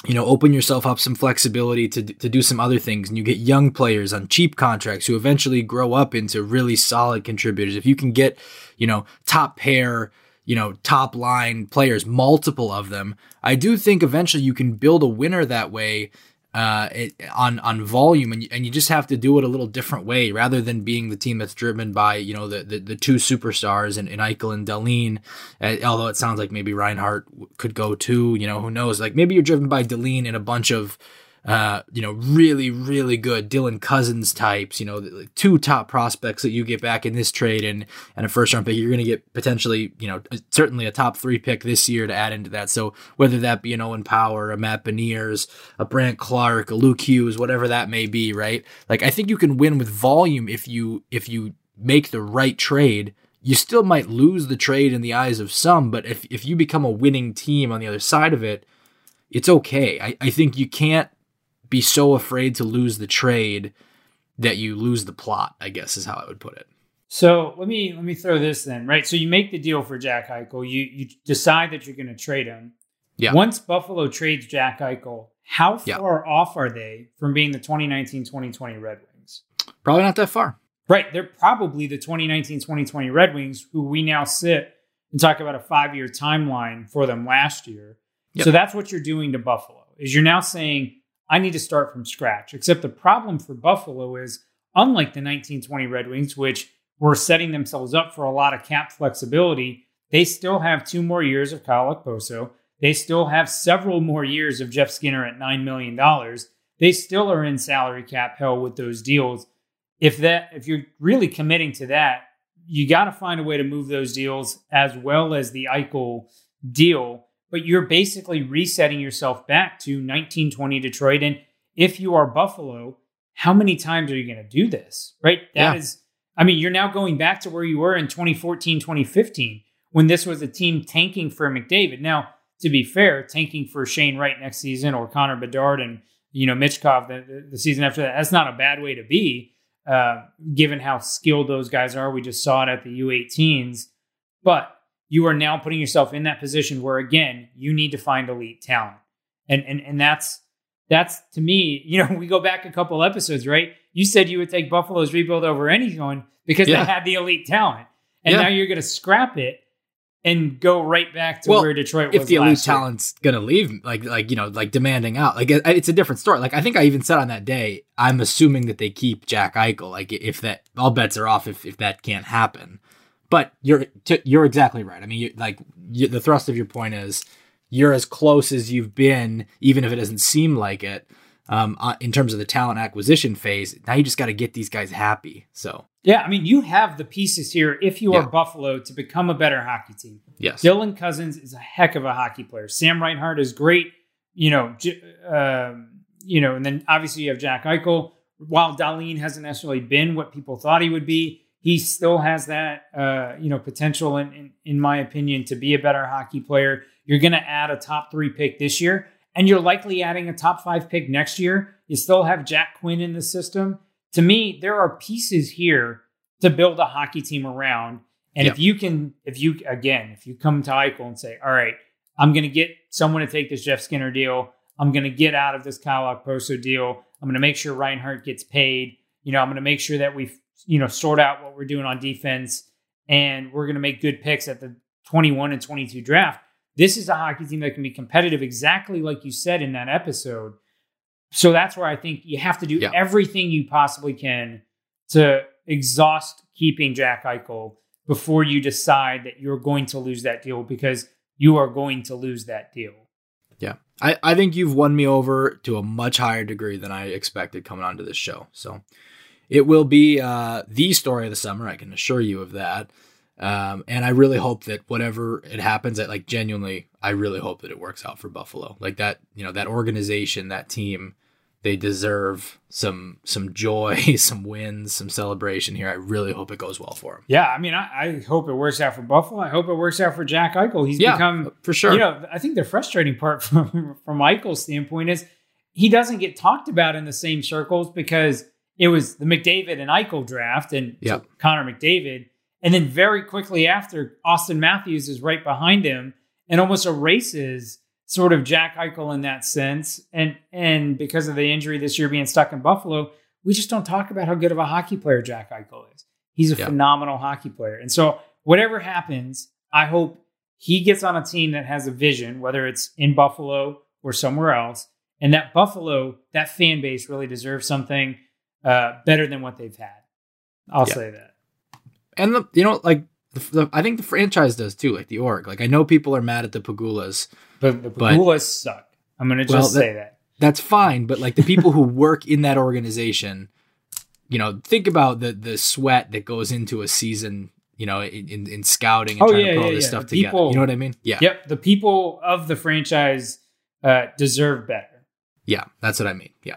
you know, open yourself up some flexibility to, to do some other things and you get young players on cheap contracts who eventually grow up into really solid contributors. If you can get, you know, top pair, you know, top line players, multiple of them. I do think eventually you can build a winner that way uh, it, on on volume, and you, and you just have to do it a little different way rather than being the team that's driven by you know the the, the two superstars and, in Eichel and Dahlin. Uh, although it sounds like maybe Reinhart could go too. You know, who knows? Like maybe you're driven by Dahlin and a bunch of uh, you know, really, really good Dylan Cozens types, you know, two top prospects that you get back in this trade and, and a first round pick, you're going to get potentially, you know, certainly a top three pick this year to add into that. So whether that be an Owen Power, a Matt Beniers, a Brandt Clarke, a Luke Hughes, whatever that may be, right? Like, I think you can win with volume if you, if you make the right trade. You still might lose the trade in the eyes of some, but if, if you become a winning team on the other side of it, it's okay. I, I think you can't be so afraid to lose the trade that you lose the plot, I guess is how I would put it. So let me let me throw this then, right? So you make the deal for Jack Eichel. You you decide that you're going to trade him. Yeah. Once Buffalo trades Jack Eichel, how far yeah. off are they from being the 2019-2020 Red Wings? Probably not that far. Right. They're probably the 2019-2020 Red Wings who we now sit and talk about a 5-year timeline for them last year. Yep. So that's what you're doing to Buffalo. Is you're now saying I need to start from scratch. Except the problem for Buffalo is, unlike the 1920 Red Wings, which were setting themselves up for a lot of cap flexibility, they still have two more years of Kyle Okposo. They still have several more years of Jeff Skinner at $9 million. They still are in salary cap hell with those deals. If that if you're really committing to that, you got to find a way to move those deals as well as the Eichel deal but you're basically resetting yourself back to 1920 Detroit. And if you are Buffalo, how many times are you going to do this? Right? That yeah. is, I mean, you're now going back to where you were in 2014, 2015, when this was a team tanking for McDavid. Now, to be fair, tanking for Shane Wright next season or Connor Bedard and, you know, Michkov the, the season after that, that's not a bad way to be, uh, given how skilled those guys are. We just saw it at the U18s. But you are now putting yourself in that position where again you need to find elite talent and and and that's that's to me you know we go back a couple episodes right you said you would take buffalo's rebuild over anyone because yeah. they had the elite talent and yeah. now you're going to scrap it and go right back to well, where Detroit was. If the elite talent's gonna leave, like like you know, like demanding out, like it's a different story. Like I think I even said on that day, I'm assuming that they keep Jack Eichel. Like if that all bets are off if if that can't happen. But you're you're exactly right. I mean, you, like you, the thrust of your point is you're as close as you've been, even if it doesn't seem like it. Um, uh, in terms of the talent acquisition phase, now you just got to get these guys happy. So yeah, I mean, you have the pieces here if you are yeah. Buffalo to become a better hockey team. Yes, Dylan Cozens is a heck of a hockey player. Sam Reinhart is great. You know, uh, you know, and then obviously you have Jack Eichel. While Dahlin hasn't necessarily been what people thought he would be, he still has that uh, you know potential in, in, in my opinion to be a better hockey player. You're going to add a top three pick this year and you're likely adding a top five pick next year. You still have jack quinn in the system. To me there are pieces here to build a hockey team around. And yep. if you can if you again if you come to eichel and say all right i'm going to get someone to take this jeff skinner deal. I'm going to get out of this kyle okposo deal. I'm going to make sure reinhart gets paid. You know i'm going to make sure that we you know, sort out what we're doing on defense, and we're going to make good picks at the 21 and 22 draft. This is a hockey team that can be competitive, exactly like you said in that episode. So that's where I think you have to do yeah. everything you possibly can to exhaust keeping Jack Eichel before you decide that you're going to lose that deal because you are going to lose that deal. Yeah. I, I think you've won me over to a much higher degree than I expected coming onto this show. So it will be uh, the story of the summer. I can assure you of that. Um, and I really hope that whatever it happens, that like genuinely, I really hope that it works out for Buffalo. Like that, you know, that organization, that team, they deserve some some joy, some wins, some celebration here. I really hope it goes well for them. Yeah, I mean, I, I hope it works out for Buffalo. I hope it works out for Jack Eichel. He's yeah, become for sure. You know, I think the frustrating part from from Eichel's standpoint is he doesn't get talked about in the same circles because it was the McDavid and Eichel draft and yep. Connor McDavid. And then very quickly after, Auston Matthews is right behind him and almost erases sort of Jack Eichel in that sense. And and because of the injury this year being stuck in Buffalo, we just don't talk about how good of a hockey player Jack Eichel is. He's a yep. phenomenal hockey player. And so whatever happens, I hope he gets on a team that has a vision, whether it's in Buffalo or somewhere else. And that Buffalo, that fan base really deserves something uh, better than what they've had. I'll yeah. say that. And the you know like the, the, I think the franchise does too, like the org. Like I know people are mad at the Pegulas, but the Pegulas suck. I'm gonna just well, say that. that's fine. But like the people who work in that organization, you know, think about the the sweat that goes into a season. You know, in, in, in scouting and Oh, trying yeah, to put all this yeah. stuff The together. people- You know what I mean? Yeah, Yep, the people of the franchise uh, deserve better. yeah, that's what I mean. Yeah.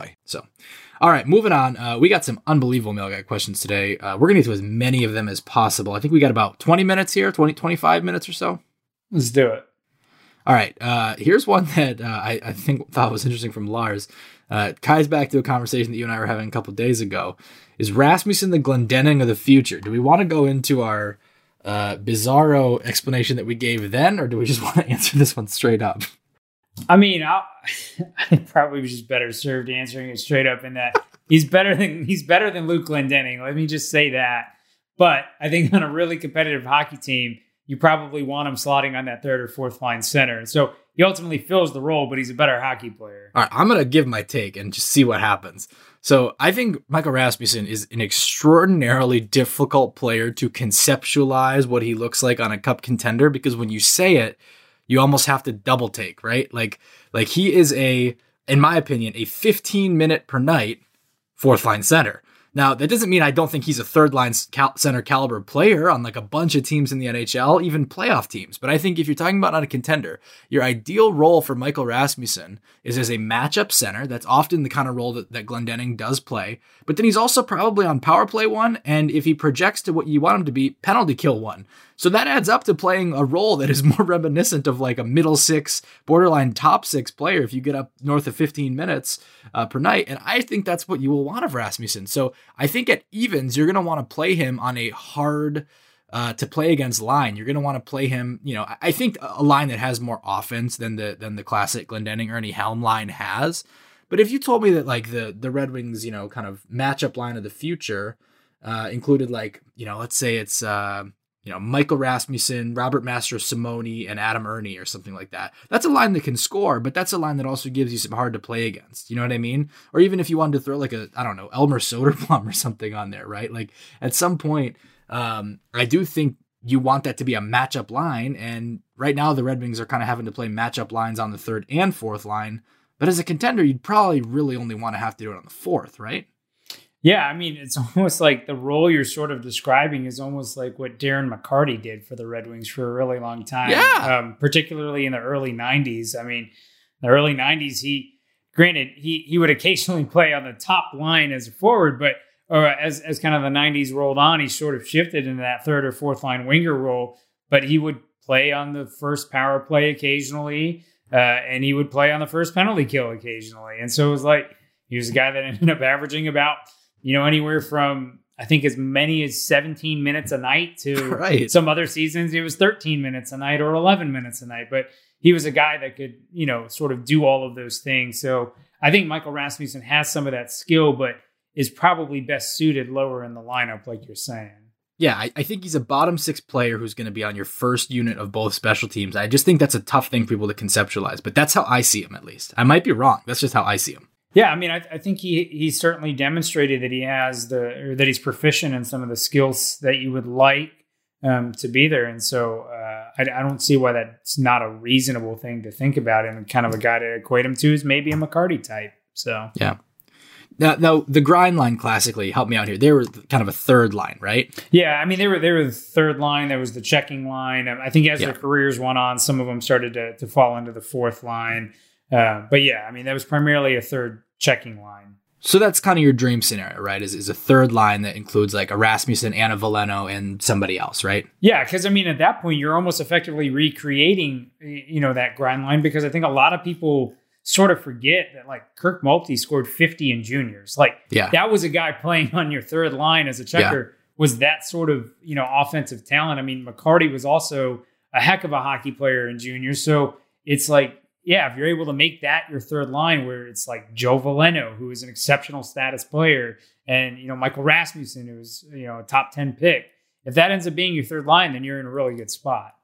So, all right, moving on. Uh, we got some unbelievable mailbag questions today. Uh, we're going to get to as many of them as possible. I think we got about 20 minutes here, 20, 25 minutes or so. Let's do it. All right, uh, here's one that uh, I, I think thought was interesting from Lars. Uh, ties back to a conversation that you and I were having a couple days ago. Is Rasmussen the Glendening of the future? Do we want to go into our uh, bizarro explanation that we gave then, or do we just want to answer this one straight up? I mean, I probably was just better served answering it straight up in that he's better than he's better than Luke Glendening. Let me just say that. But I think on a really competitive hockey team, you probably want him slotting on that third or fourth line center. So he ultimately fills the role, but he's a better hockey player. All right, I'm gonna give my take and just see what happens. So I think Michael Rasmussen is an extraordinarily difficult player to conceptualize what he looks like on a cup contender because when you say it, you almost have to double take, right? Like, like he is a, in my opinion, a 15 minute per night fourth line center. Now, that doesn't mean I don't think he's a third line cal- center caliber player on like a bunch of teams in the NHL, even playoff teams. But I think if you're talking about on a contender, your ideal role for Michael Rasmussen is as a matchup center. That's often the kind of role that, that Glendening does play. But then he's also probably on power play one. And if he projects to what you want him to be, penalty kill one. So that adds up to playing a role that is more reminiscent of like a middle six, borderline top six player if you get up north of 15 minutes uh, per night. And I think that's what you will want of Rasmussen. So I think at evens, you're going to want to play him on a hard uh, to play against line. You're going to want to play him, you know, I- think a line that has more offense than the than the classic Glendening Erne Helm line has. But if you told me that like the the Red Wings, you know, kind of matchup line of the future uh, included like, you know, let's say it's uh, you know, Michael Rasmussen, Robert Mastrosimone, and Adam Erne or something like that. That's a line that can score, but that's a line that also gives you some hard to play against. You know what I mean? Or even if you wanted to throw like a, I don't know, Elmer Soderblom or something on there, right? Like at some point, um, I do think you want that to be a matchup line. And right now, the Red Wings are kind of having to play matchup lines on the third and fourth line. But as a contender, you'd probably really only want to have to do it on the fourth, right? Yeah, I mean, it's almost like the role you're sort of describing is almost like what Darren McCarty did for the Red Wings for a really long time. Yeah. Um, particularly in the early 90s. I mean, the early 90s, he, granted, he, he would occasionally play on the top line as a forward, but or as, as kind of the 90s rolled on, he sort of shifted into that third or fourth line winger role, but he would play on the first power play occasionally, uh, and he would play on the first penalty kill occasionally. And so it was like, he was a guy that ended up averaging about you know, anywhere from I think as many as 17 minutes a night to Right. some other seasons it was 13 minutes a night or 11 minutes a night. But he was a guy that could, you know, sort of do all of those things. So I think Michael Rasmussen has some of that skill, but is probably best suited lower in the lineup, like you're saying. Yeah, I, I think he's a bottom six player who's going to be on your first unit of both special teams. I just think that's a tough thing for people to conceptualize, but that's how I see him at least. I might be wrong. That's just how I see him. Yeah, I mean, I, I think he he certainly demonstrated that he has the or that he's proficient in some of the skills that you would like um, to be there, and so uh, I, I don't see why that's not a reasonable thing to think about. And kind of a guy to equate him to is maybe a McCarty type. So Yeah. Now, now the grind line classically help me out here. They were kind of a third line, right? yeah, I mean, they were they were the third line. There was the checking line. I think as Yeah. their careers went on, some of them started to to fall into the fourth line. Uh, but yeah, I mean, that was primarily a third checking line. So that's kind of your dream scenario, right? Is, is a third line that includes like a Rasmussen and a Veleno and somebody else, right? Yeah, because I mean, at that point, you're almost effectively recreating, you know, that grind line because I think a lot of people sort of forget that like Kirk Maltby scored 50 in juniors. Like, Yeah. that was a guy playing on your third line as a checker. Was that sort of you know offensive talent? I mean, McCarty was also a heck of a hockey player in juniors. So it's like, yeah, if you're able to make that your third line, where it's like Joe Veleno, who is an exceptional status player, and you know Michael Rasmussen, who's you know a top ten pick. If that ends up being your third line, then you're in a really good spot.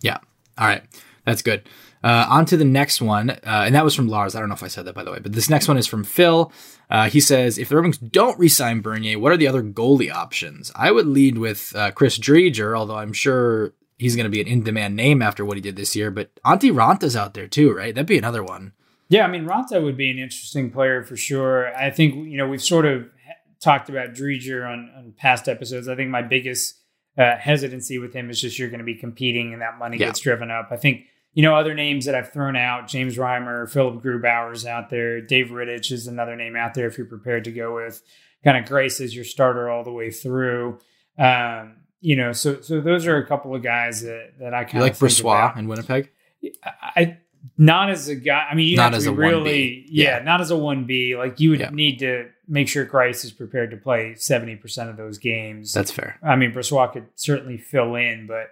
Yeah. All right. That's good. Uh, on to the next one. Uh, and that was from Lars. I don't know if I said that, by the way. But this next one is from Phil. Uh, he says If the Red Wings don't re sign Bernier, what are the other goalie options? I would lead with uh, Chris Driedger, although I'm sure he's going to be an in demand name after what he did this year. But Antti Raanta's out there too, right? That'd be another one. Yeah, I mean Ranta would be an interesting player for sure. I think you know we've sort of talked about Driedger on, on past episodes. I think my biggest uh, hesitancy with him is just you're going to be competing and that money Yeah. gets driven up. I think you know other names that I've thrown out: James Reimer, Philipp Grubauer's out there, Dave Rittich is another name out there if you're prepared to go with kind of Greiss as your starter all the way through. Um, you know, so so those are a couple of guys that that I kind like of Brossoit about. in Winnipeg? I not as a guy. I mean, you Not have as to a be 1B. really, yeah, Yeah. not as a one B. Like you would Yeah. need to make sure Greiss is prepared to play seventy percent of those games. That's fair. I mean, Brossoit could certainly fill in, but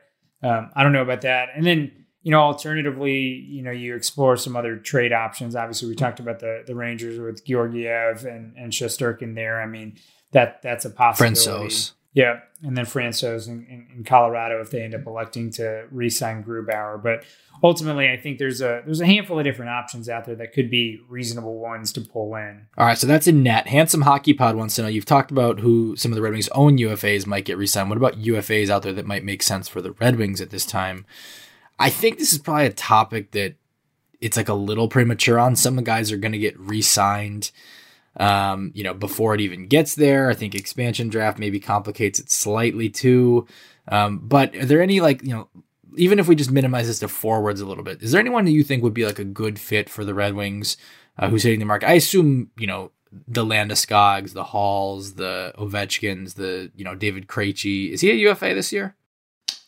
um, I don't know about that. And then you know, alternatively, you know, you explore some other trade options. Obviously, we talked about the the Rangers with Georgiev and and Shesterkin there. I mean, that that's a possibility. Yeah, and then Francouz in, in, in Colorado if they end up electing to re-sign Grubauer. But ultimately, I think there's a there's a handful of different options out there that could be reasonable ones to pull in. All right, so that's in net. Handsome Hockey Pod wants to know you've talked about who some of the Red Wings' own UFAs might get re signed. What about UFAs out there that might make sense for the Red Wings at this time? I think this is probably a topic that it's like a little premature on. Some of the guys are going to get re signed, um, you know, before it even gets there. I think expansion draft maybe complicates it slightly too. Um, but are there any like, you know, even if we just minimize this to forwards a little bit, is there anyone that you think would be like a good fit for the Red Wings uh, who's hitting the market? I assume, you know, the Landeskog's, the Halls, the Ovechkins, the, you know, David Krejci. Is he a UFA this year?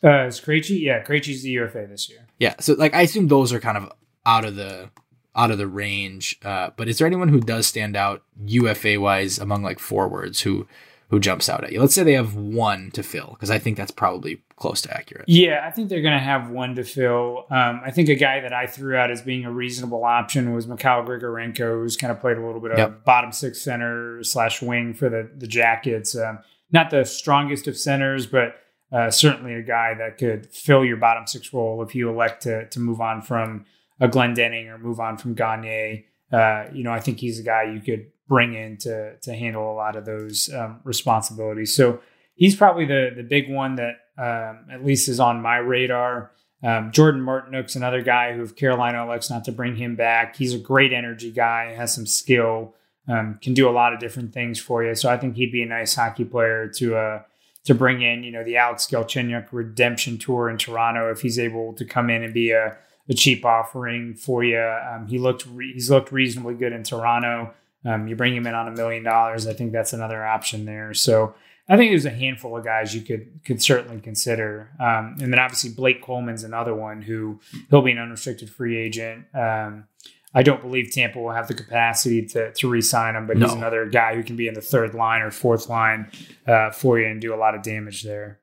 Uh, is Krejci? Yeah, Krejci's the UFA this year. Yeah. So like, I assume those are kind of out of the, out of the range. Uh, but is there anyone who does stand out UFA wise among like forwards who, who jumps out at you? Let's say they have one to fill because I think that's probably close to accurate. Yeah, I think they're going to have one to fill. Um, I think a guy that I threw out as being a reasonable option was Mikhail Grigorenko, who's kind of played a little bit of Yep. bottom six center slash wing for the the Jackets. Um, not the strongest of centers, but uh, certainly a guy that could fill your bottom six role if you elect to to move on from a Glendening or move on from Gagne. Uh, you know, I think he's a guy you could bring in to to handle a lot of those um, responsibilities. So he's probably the the big one that um, at least is on my radar. Um, Jordan Martinook's another guy who, if Carolina elects not to bring him back, he's a great energy guy, has some skill, um, can do a lot of different things for you. So I think he'd be a nice hockey player to uh, to bring in. You know, the Alex Galchenyuk redemption tour in Toronto if he's able to come in and be a, a cheap offering for you. Um, he looked re- he's looked reasonably good in Toronto. Um, you bring him in on a million dollars, I think that's another option there. So I think there's a handful of guys you could could certainly consider, um, and then obviously Blake Coleman's another one who he'll be an unrestricted free agent. Um, I don't believe Tampa will have the capacity to to re-sign him, but he's another guy who can be in the third line or fourth line uh, for you and do a lot of damage there.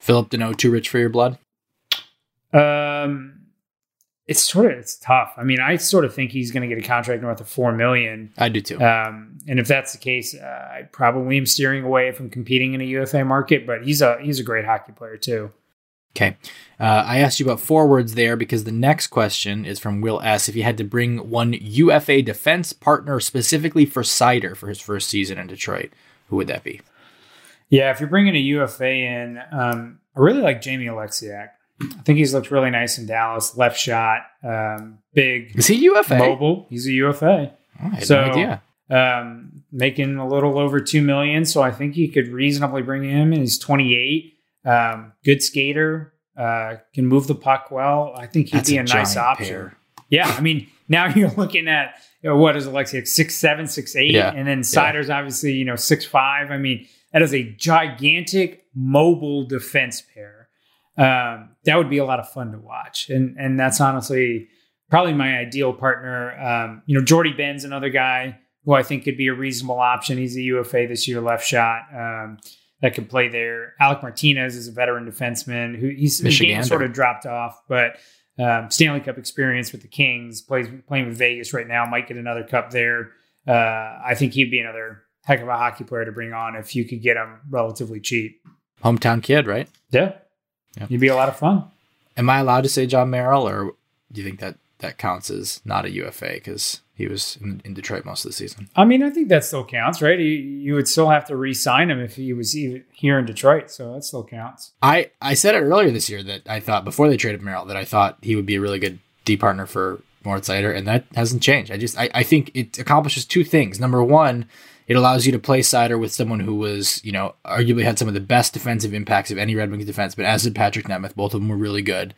Phillip Danault, too rich for your blood? Um, it's sort of it's tough. I mean, I sort of think he's going to get a contract north of four million. I do too. Um, and if that's the case, uh, I probably am steering away from competing in a UFA market. But he's a he's a great hockey player too. Okay. Uh, I asked you about forwards there because the next question is from Will S. If you had to bring one UFA defense partner specifically for Seider for his first season in Detroit, who would that be? Yeah, if you're bringing a UFA in, um, I really like Jamie Oleksiak. I think he's looked really nice in Dallas. Left shot, um, big, Is he UFA? mobile. He's a UFA. Oh, So- no idea. um, making a little over two million. So I think you could reasonably bring him in. He's 28, um, good skater, uh, can move the puck well. I think he'd That's be a a, nice option. pair. Yeah, I mean, now you're looking at you know, what is Alexi six seven, six eight, Yeah. and then Seider's obviously you know six five. I mean, that is a gigantic mobile defense pair. Um, that would be a lot of fun to watch, and and that's honestly probably my ideal partner. Um, you know, Jordie Benn's another guy who I think could be a reasonable option. He's a UFA this year, left shot. Um, that could play there. Alec Martinez is a veteran defenseman who he's game sort of dropped off, but um, Stanley Cup experience with the Kings, plays playing with Vegas right now, might get another cup there. Uh, I think he'd be another heck of a hockey player to bring on if you could get him relatively cheap. Hometown kid, right? Yeah, Yeah. he'd be a lot of fun. Am I allowed to say Jon Merrill, or do you think that that counts as not a UFA because he was in, in Detroit most of the season? I mean, I think that still counts, right? You, you would still have to re-sign him if he was even here in Detroit, so that still counts. I, I said it earlier this year that I thought before they traded Merrill that I thought he would be a really good D partner for Moritz Seider, and that hasn't changed. I just I, I think it accomplishes two things. Number one, it allows you to play Seider with someone who was, you know, arguably had some of the best defensive impacts of any Red Wings defense, but as did Patrik Nemeth. Both of them were really good.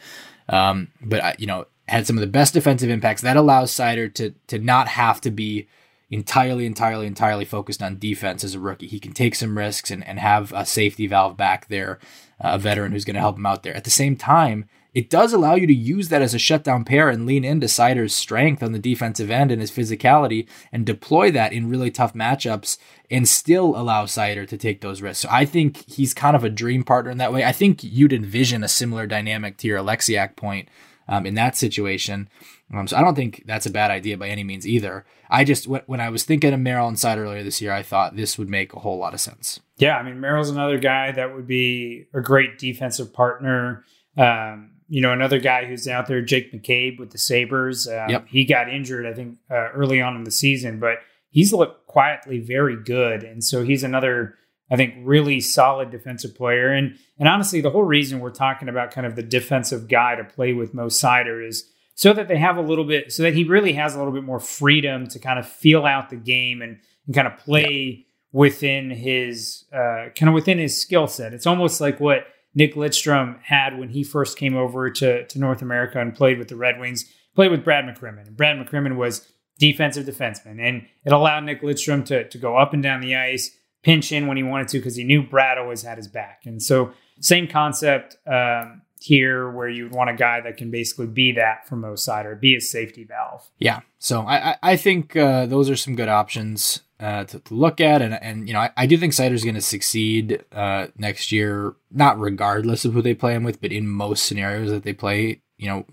Um, but you know, had some of the best defensive impacts. That allows Seider to to not have to be entirely, entirely, entirely focused on defense as a rookie. He can take some risks and, and have a safety valve back there, uh, a veteran who's going to help him out there. At the same time, it does allow you to use that as a shutdown pair and lean into Seider's strength on the defensive end and his physicality and deploy that in really tough matchups and still allow Seider to take those risks. So I think he's kind of a dream partner in that way. I think you'd envision a similar dynamic to your Oleksiak point um, in that situation. Um, so I don't think that's a bad idea by any means either. I just when, I was thinking of Merrill and Seider earlier this year, I thought this would make a whole lot of sense. Yeah, I mean Merrill's another guy that would be a great defensive partner. Um, you know, another guy who's out there, Jake McCabe with the Sabres. Um, Yep. He got injured, I think, uh, early on in the season, but he's looked quietly very good, and so he's another, I think, really solid defensive player. And and honestly, the whole reason we're talking about kind of the defensive guy to play with Mo Seider is so that they have a little bit, so that he really has a little bit more freedom to kind of feel out the game and, and kind of play within his uh, kind of within his skill set. It's almost like what Nick Lidstrom had when he first came over to, to North America and played with the Red Wings, played with Brad McCrimmon. And Brad McCrimmon was defensive defenseman. And it allowed Nick Lidstrom to, to go up and down the ice, pinch in when he wanted to, because he knew Brad always had his back. And so same concept um, here where you would want a guy that can basically be that for Mo Seider, be a safety valve. Yeah, so I I, think uh, those are some good options uh, to, to look at, and and you know I, I do think Seider's going to succeed uh, next year, not regardless of who they play him with, but in most scenarios that they play, you know,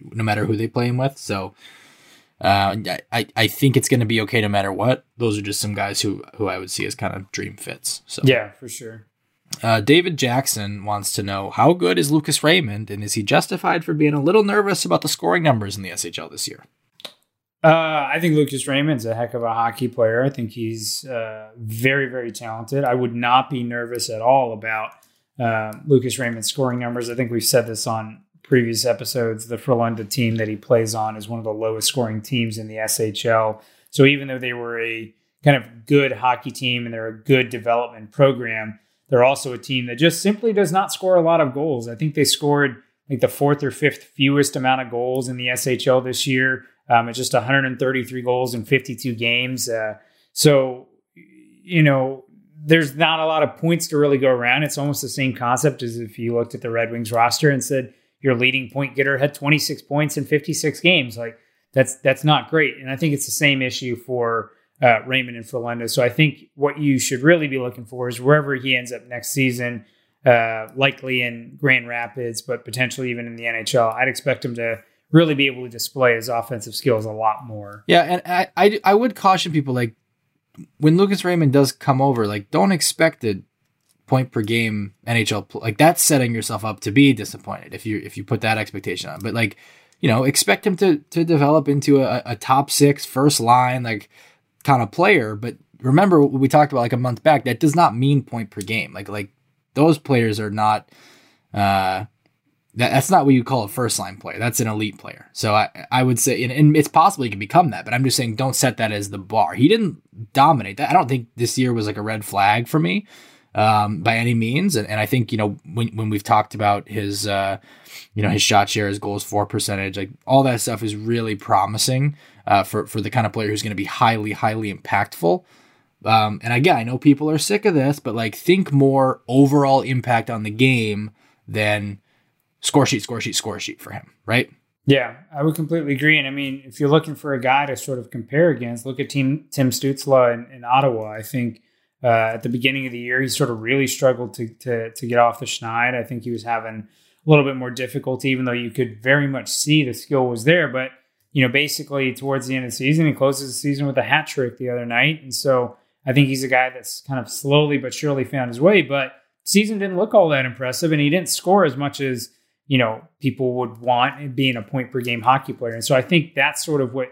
no matter who they play him with. So uh, I I think it's going to be okay no matter what. Those are just some guys who who I would see as kind of dream fits. So Yeah, for sure. Uh, David Jackson wants to know how good is Lucas Raymond, and is he justified for being a little nervous about the scoring numbers in the SHL this year? Uh, I think Lucas Raymond's a heck of a hockey player. I think he's uh, very, very talented. I would not be nervous at all about uh, Lucas Raymond's scoring numbers. I think we've said this on previous episodes. The Frölunda team that he plays on is one of the lowest scoring teams in the SHL. So even though they were a kind of good hockey team and they're a good development program, they're also a team that just simply does not score a lot of goals. I think they scored like the fourth or fifth fewest amount of goals in the SHL this year. Um, it's just 133 goals in 52 games. Uh, so, you know, there's not a lot of points to really go around. It's almost the same concept as if you looked at the Red Wings roster and said your leading point getter had 26 points in 56 games. Like that's that's not great. And I think it's the same issue for uh, Raymond and Frölunda. So I think what you should really be looking for is wherever he ends up next season, uh, likely in Grand Rapids, but potentially even in the NHL. I'd expect him to really be able to display his offensive skills a lot more. Yeah, and I, I, I would caution people like when Lucas Raymond does come over, like don't expect a point per game NHL like that's setting yourself up to be disappointed if you if you put that expectation on. But like you know, expect him to to develop into a, a top six first line like kind of player. But remember what we talked about like a month back. That does not mean point per game. Like like those players are not. uh that, that's not what you call a first line player. That's an elite player. So I, I would say, and, and it's possible he can become that, but I'm just saying don't set that as the bar. He didn't dominate that. I don't think this year was like a red flag for me. um, by any means. And, and I think, you know, when, when we've talked about his, uh, you know, his shot share, his goals for percentage, like all that stuff is really promising uh, for, for the kind of player who's going to be highly, highly impactful. Um, and again, I know people are sick of this, but like think more overall impact on the game than score sheet, score sheet, score sheet for him, right? Yeah, I would completely agree. And I mean, if you're looking for a guy to sort of compare against, look at Team Tim Stützle in, in Ottawa. I think uh, at the beginning of the year, he sort of really struggled to, to to get off the schneid. I think he was having a little bit more difficulty, even though you could very much see the skill was there. But you know, basically towards the end of the season, he closes the season with a hat trick the other night, and so I think he's a guy that's kind of slowly but surely found his way. But season didn't look all that impressive, and he didn't score as much as you know people would want being a point per game hockey player. And so I think that's sort of what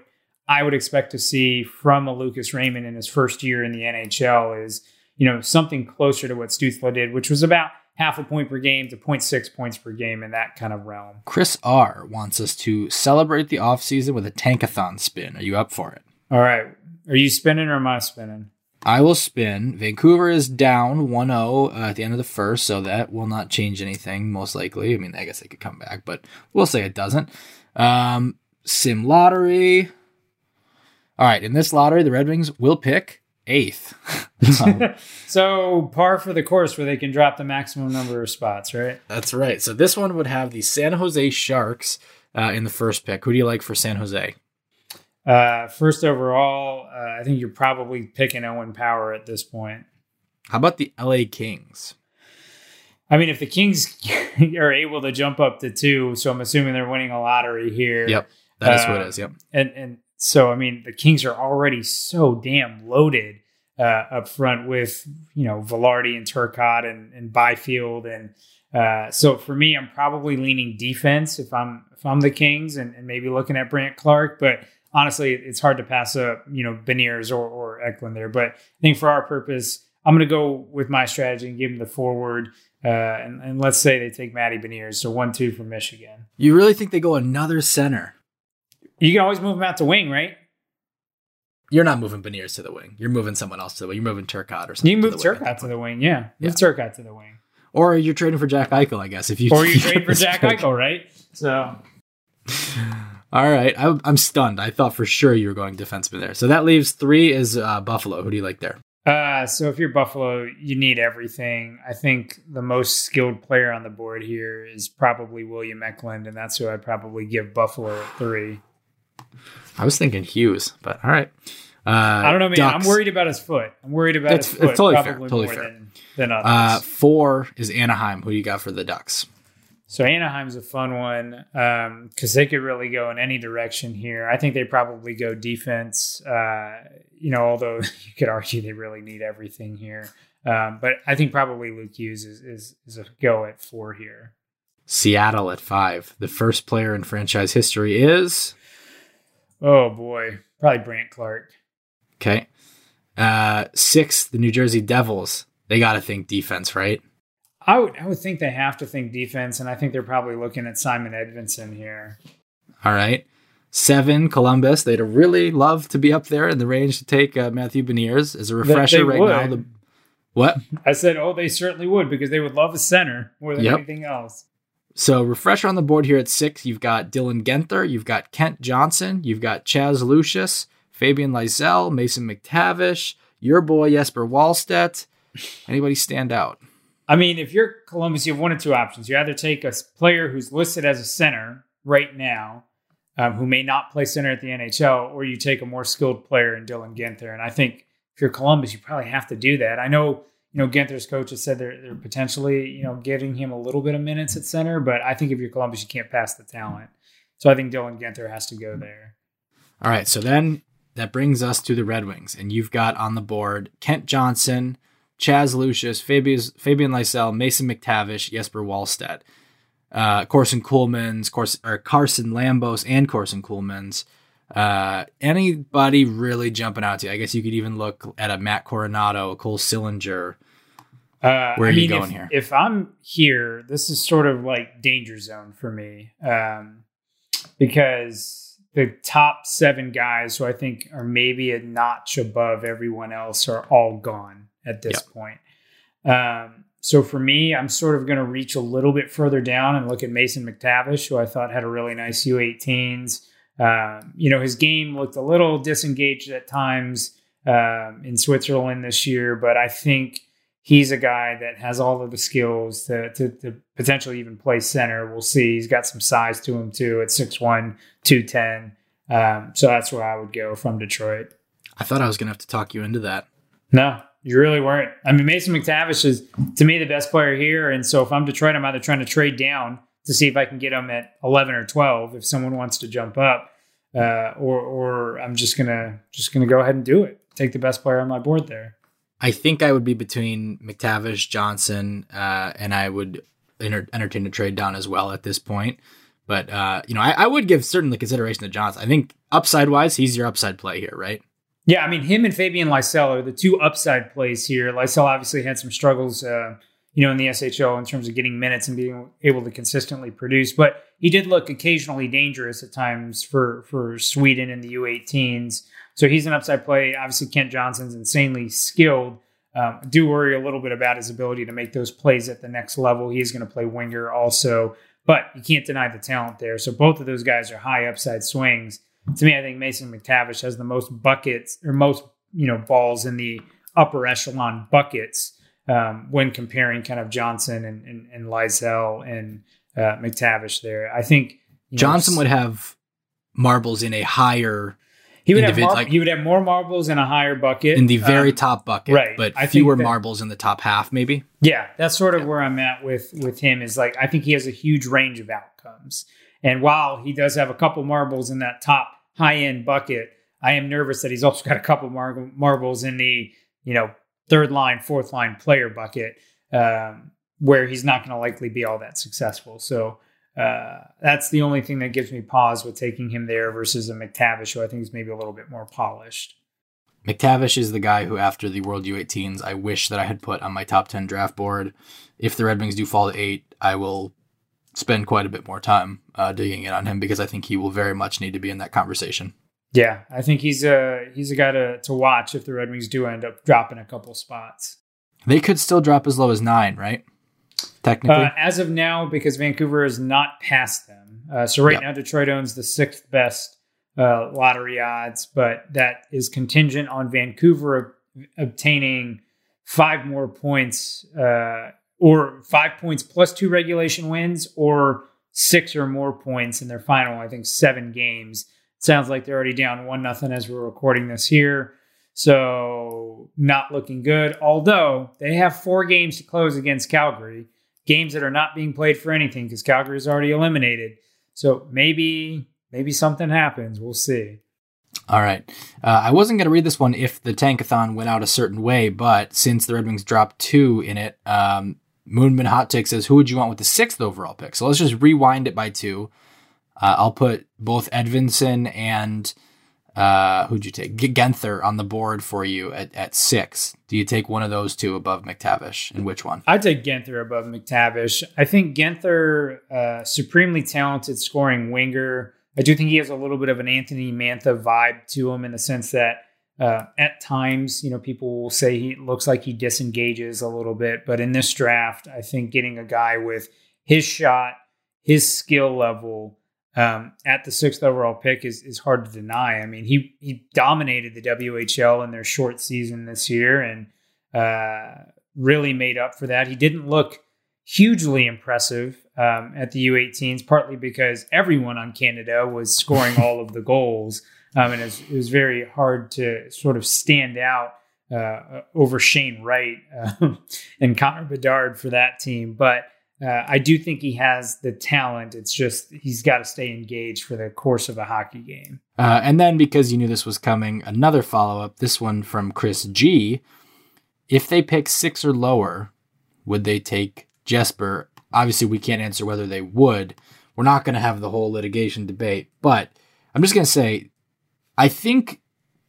I would expect to see from a Lucas Raymond in his first year in the NHL is you know something closer to what Stützle did, which was about half a point per game to 0.6 points per game in that kind of realm. Chris R wants us to celebrate the offseason with a tankathon spin. Are you up for it? All right. Are you spinning or am I spinning? I will spin. Vancouver is down 1 0 uh, at the end of the first, so that will not change anything, most likely. I mean, I guess they could come back, but we'll say it doesn't. Um, sim lottery. All right, in this lottery, the Red Wings will pick eighth. um, so par for the course where they can drop the maximum number of spots, right? That's right. So this one would have the San Jose Sharks uh, in the first pick. Who do you like for San Jose? Uh, first overall, uh, I think you're probably picking Owen Power at this point. How about the LA Kings? I mean, if the Kings are able to jump up to two, so I'm assuming they're winning a lottery here. Yep, that is uh, what it is. Yep, and and so I mean, the Kings are already so damn loaded uh, up front with you know Vilardi and Turcotte and, and Byfield, and uh, so for me, I'm probably leaning defense if I'm if I'm the Kings, and, and maybe looking at Brandt Clarke, but honestly, it's hard to pass up, you know, Beniers or, or Eklund there. But I think for our purpose, I'm going to go with my strategy and give him the forward. Uh, and, and, let's say they take Matty Beniers. So 1 2 from Michigan. You really think they go another center? You can always move him out to wing, right? You're not moving Beniers to the wing. You're moving someone else to the wing. You're moving Turcotte or something. You move to Turcotte wing. to the wing, yeah. Move yeah. Turcotte to the wing. Or you're trading for Jack Eichel, I guess. If you or you trade for Jack Eichel, right? So All right, I, am stunned. I thought for sure you were going defenseman there. So that leaves three is uh, Buffalo. Who do you like there? Uh, so if you're Buffalo, you need everything. I think the most skilled player on the board here is probably William Eklund, and that's who I'd probably give Buffalo at three. I was thinking Hughes, but all right. Uh, I don't know, man. Ducks. I'm worried about his foot. I'm worried about his foot. It's totally fair. Totally fair. Than, than others. Uh, four is Anaheim. Who do you got for the Ducks? So Anaheim's a fun one because um, they could really go in any direction here. I think they probably go defense. Uh, you know, although you could argue they really need everything here. Um, but I think probably Luke Hughes is, is is a go at four here. Seattle at five. The first player in franchise history is. Oh boy, probably Brandt Clarke. Okay. Uh, six, the New Jersey Devils. They got to think defense, right? I would I would think they have to think defense, and I think they're probably looking at Simon Edvinsson here. All right. Seven, Columbus. They'd really love to be up there in the range to take uh, Matthew Beniers as a refresher right would. now. The, what? I said, oh, they certainly would because they would love a center more than yep. anything else. So, refresher on the board here at six, you've got Dylan Guenther, you've got Kent Johnson, you've got Chaz Lucius, Fabian Lysell, Mason McTavish, your boy Jesper Wallstedt. Anybody stand out? I mean, if you're Columbus, you have one of two options. You either take a player who's listed as a center right now, um, who may not play center at the NHL, or you take a more skilled player in Dylan Guenther. And I think if you're Columbus, you probably have to do that. I know, you know, Guenther's coach has said they're, they're potentially, you know, giving him a little bit of minutes at center, but I think if you're Columbus, you can't pass the talent. So I think Dylan Guenther has to go there. All right. So then that brings us to the Red Wings, and you've got on the board Kent Johnson. Chaz Lucius, Fabian, Fabian Lysell, Mason McTavish, Jesper Wallstedt, uh, Corson Corson, or Carson Lambos, and Corson Ceulemans. Uh, anybody really jumping out to you? I guess you could even look at a Matt Coronato, a Cole Sillinger. Uh, Where are I you going if, here? If I'm here, this is sort of like danger zone for me um, because the top seven guys who I think are maybe a notch above everyone else are all gone at this yep. point. Um, so for me, I'm sort of going to reach a little bit further down and look at Mason McTavish, who I thought had a really nice U18s. Um, you know, his game looked a little disengaged at times um, in Switzerland this year, but I think he's a guy that has all of the skills to, to, to potentially even play center. We'll see. He's got some size to him too at 6'1, 210. Um, so that's where I would go from Detroit. I thought I was going to have to talk you into that. No, you really weren't. I mean, Mason McTavish is to me the best player here, and so if I'm Detroit, I'm either trying to trade down to see if I can get him at 11 or 12 if someone wants to jump up, uh, or or I'm just gonna just gonna go ahead and do it. Take the best player on my board there. I think I would be between McTavish, Johnson, uh, and I would enter- entertain a trade down as well at this point. But uh, you know, I, I, would give certainly consideration to Johnson. I think upside wise, he's your upside play here, right? Yeah, I mean, him and Fabian Lysell are the two upside plays here. Lysell obviously had some struggles, uh, you know, in the SHL in terms of getting minutes and being able to consistently produce, but he did look occasionally dangerous at times for for Sweden in the U18s. So he's an upside play. Obviously, Kent Johnson's insanely skilled. Um, do worry a little bit about his ability to make those plays at the next level. He is going to play winger also, but you can't deny the talent there. So both of those guys are high upside swings to me, I think Mason McTavish has the most buckets or most you know balls in the upper echelon buckets um, when comparing kind of Johnson and and, and Lysell and uh, McTavish. There, I think Johnson know, would have marbles in a higher. He would, have mar- like, he would have more marbles in a higher bucket in the very um, top bucket, right? But I fewer that, marbles in the top half, maybe. Yeah, that's sort of yeah. where I'm at with with him. Is like I think he has a huge range of outcomes. And while he does have a couple marbles in that top high end bucket, I am nervous that he's also got a couple mar- marbles in the you know third line, fourth line player bucket, um, where he's not going to likely be all that successful. So uh, that's the only thing that gives me pause with taking him there versus a McTavish, who I think is maybe a little bit more polished. McTavish is the guy who, after the World U18s, I wish that I had put on my top 10 draft board. If the Red Wings do fall to eight, I will spend quite a bit more time uh, digging in on him because I think he will very much need to be in that conversation. Yeah, I think he's a he's a guy to to watch if the Red Wings do end up dropping a couple spots. They could still drop as low as nine, right? Technically, uh, as of now, because Vancouver is not past them. Uh, so right yep. now, Detroit owns the sixth best uh, lottery odds, but that is contingent on Vancouver obtaining five more points uh, or five points plus two regulation wins or six or more points in their final, I think, seven games. It sounds like they're already down one nothing as we're recording this here. So not looking good. Although they have four games to close against Calgary, games that are not being played for anything because Calgary is already eliminated. So maybe maybe something happens. We'll see. All right. Uh, I wasn't going to read this one if the tankathon went out a certain way, but since the Red Wings dropped two in it, um, Moonman Hot Take says, Who would you want with the sixth overall pick? So let's just rewind it by two. Uh, I'll put both Edvinson and uh, who'd you take? Guenther on the board for you at, at six. Do you take one of those two above McTavish? And which one? I'd take Guenther above McTavish. I think Guenther, uh, supremely talented scoring winger. I do think he has a little bit of an Anthony Mantha vibe to him in the sense that uh, at times, you know, people will say he looks like he disengages a little bit, but in this draft, I think getting a guy with his shot, his skill level um, at the sixth overall pick is is hard to deny. I mean, he he dominated the WHL in their short season this year and uh, really made up for that. He didn't look hugely impressive um, at the U18s, partly because everyone on Canada was scoring all of the goals. Um, and it was, it was, very hard to sort of stand out uh, over Shane Wright uh, and Connor Bedard for that team. But uh, I do think he has the talent. It's just he's got to stay engaged for the course of a hockey game. Uh, and then, because you knew this was coming, another follow up. This one from Chris G. If they pick six or lower, would they take Jesper? Obviously, we can't answer whether they would. We're not going to have the whole litigation debate, but I'm just going to say I think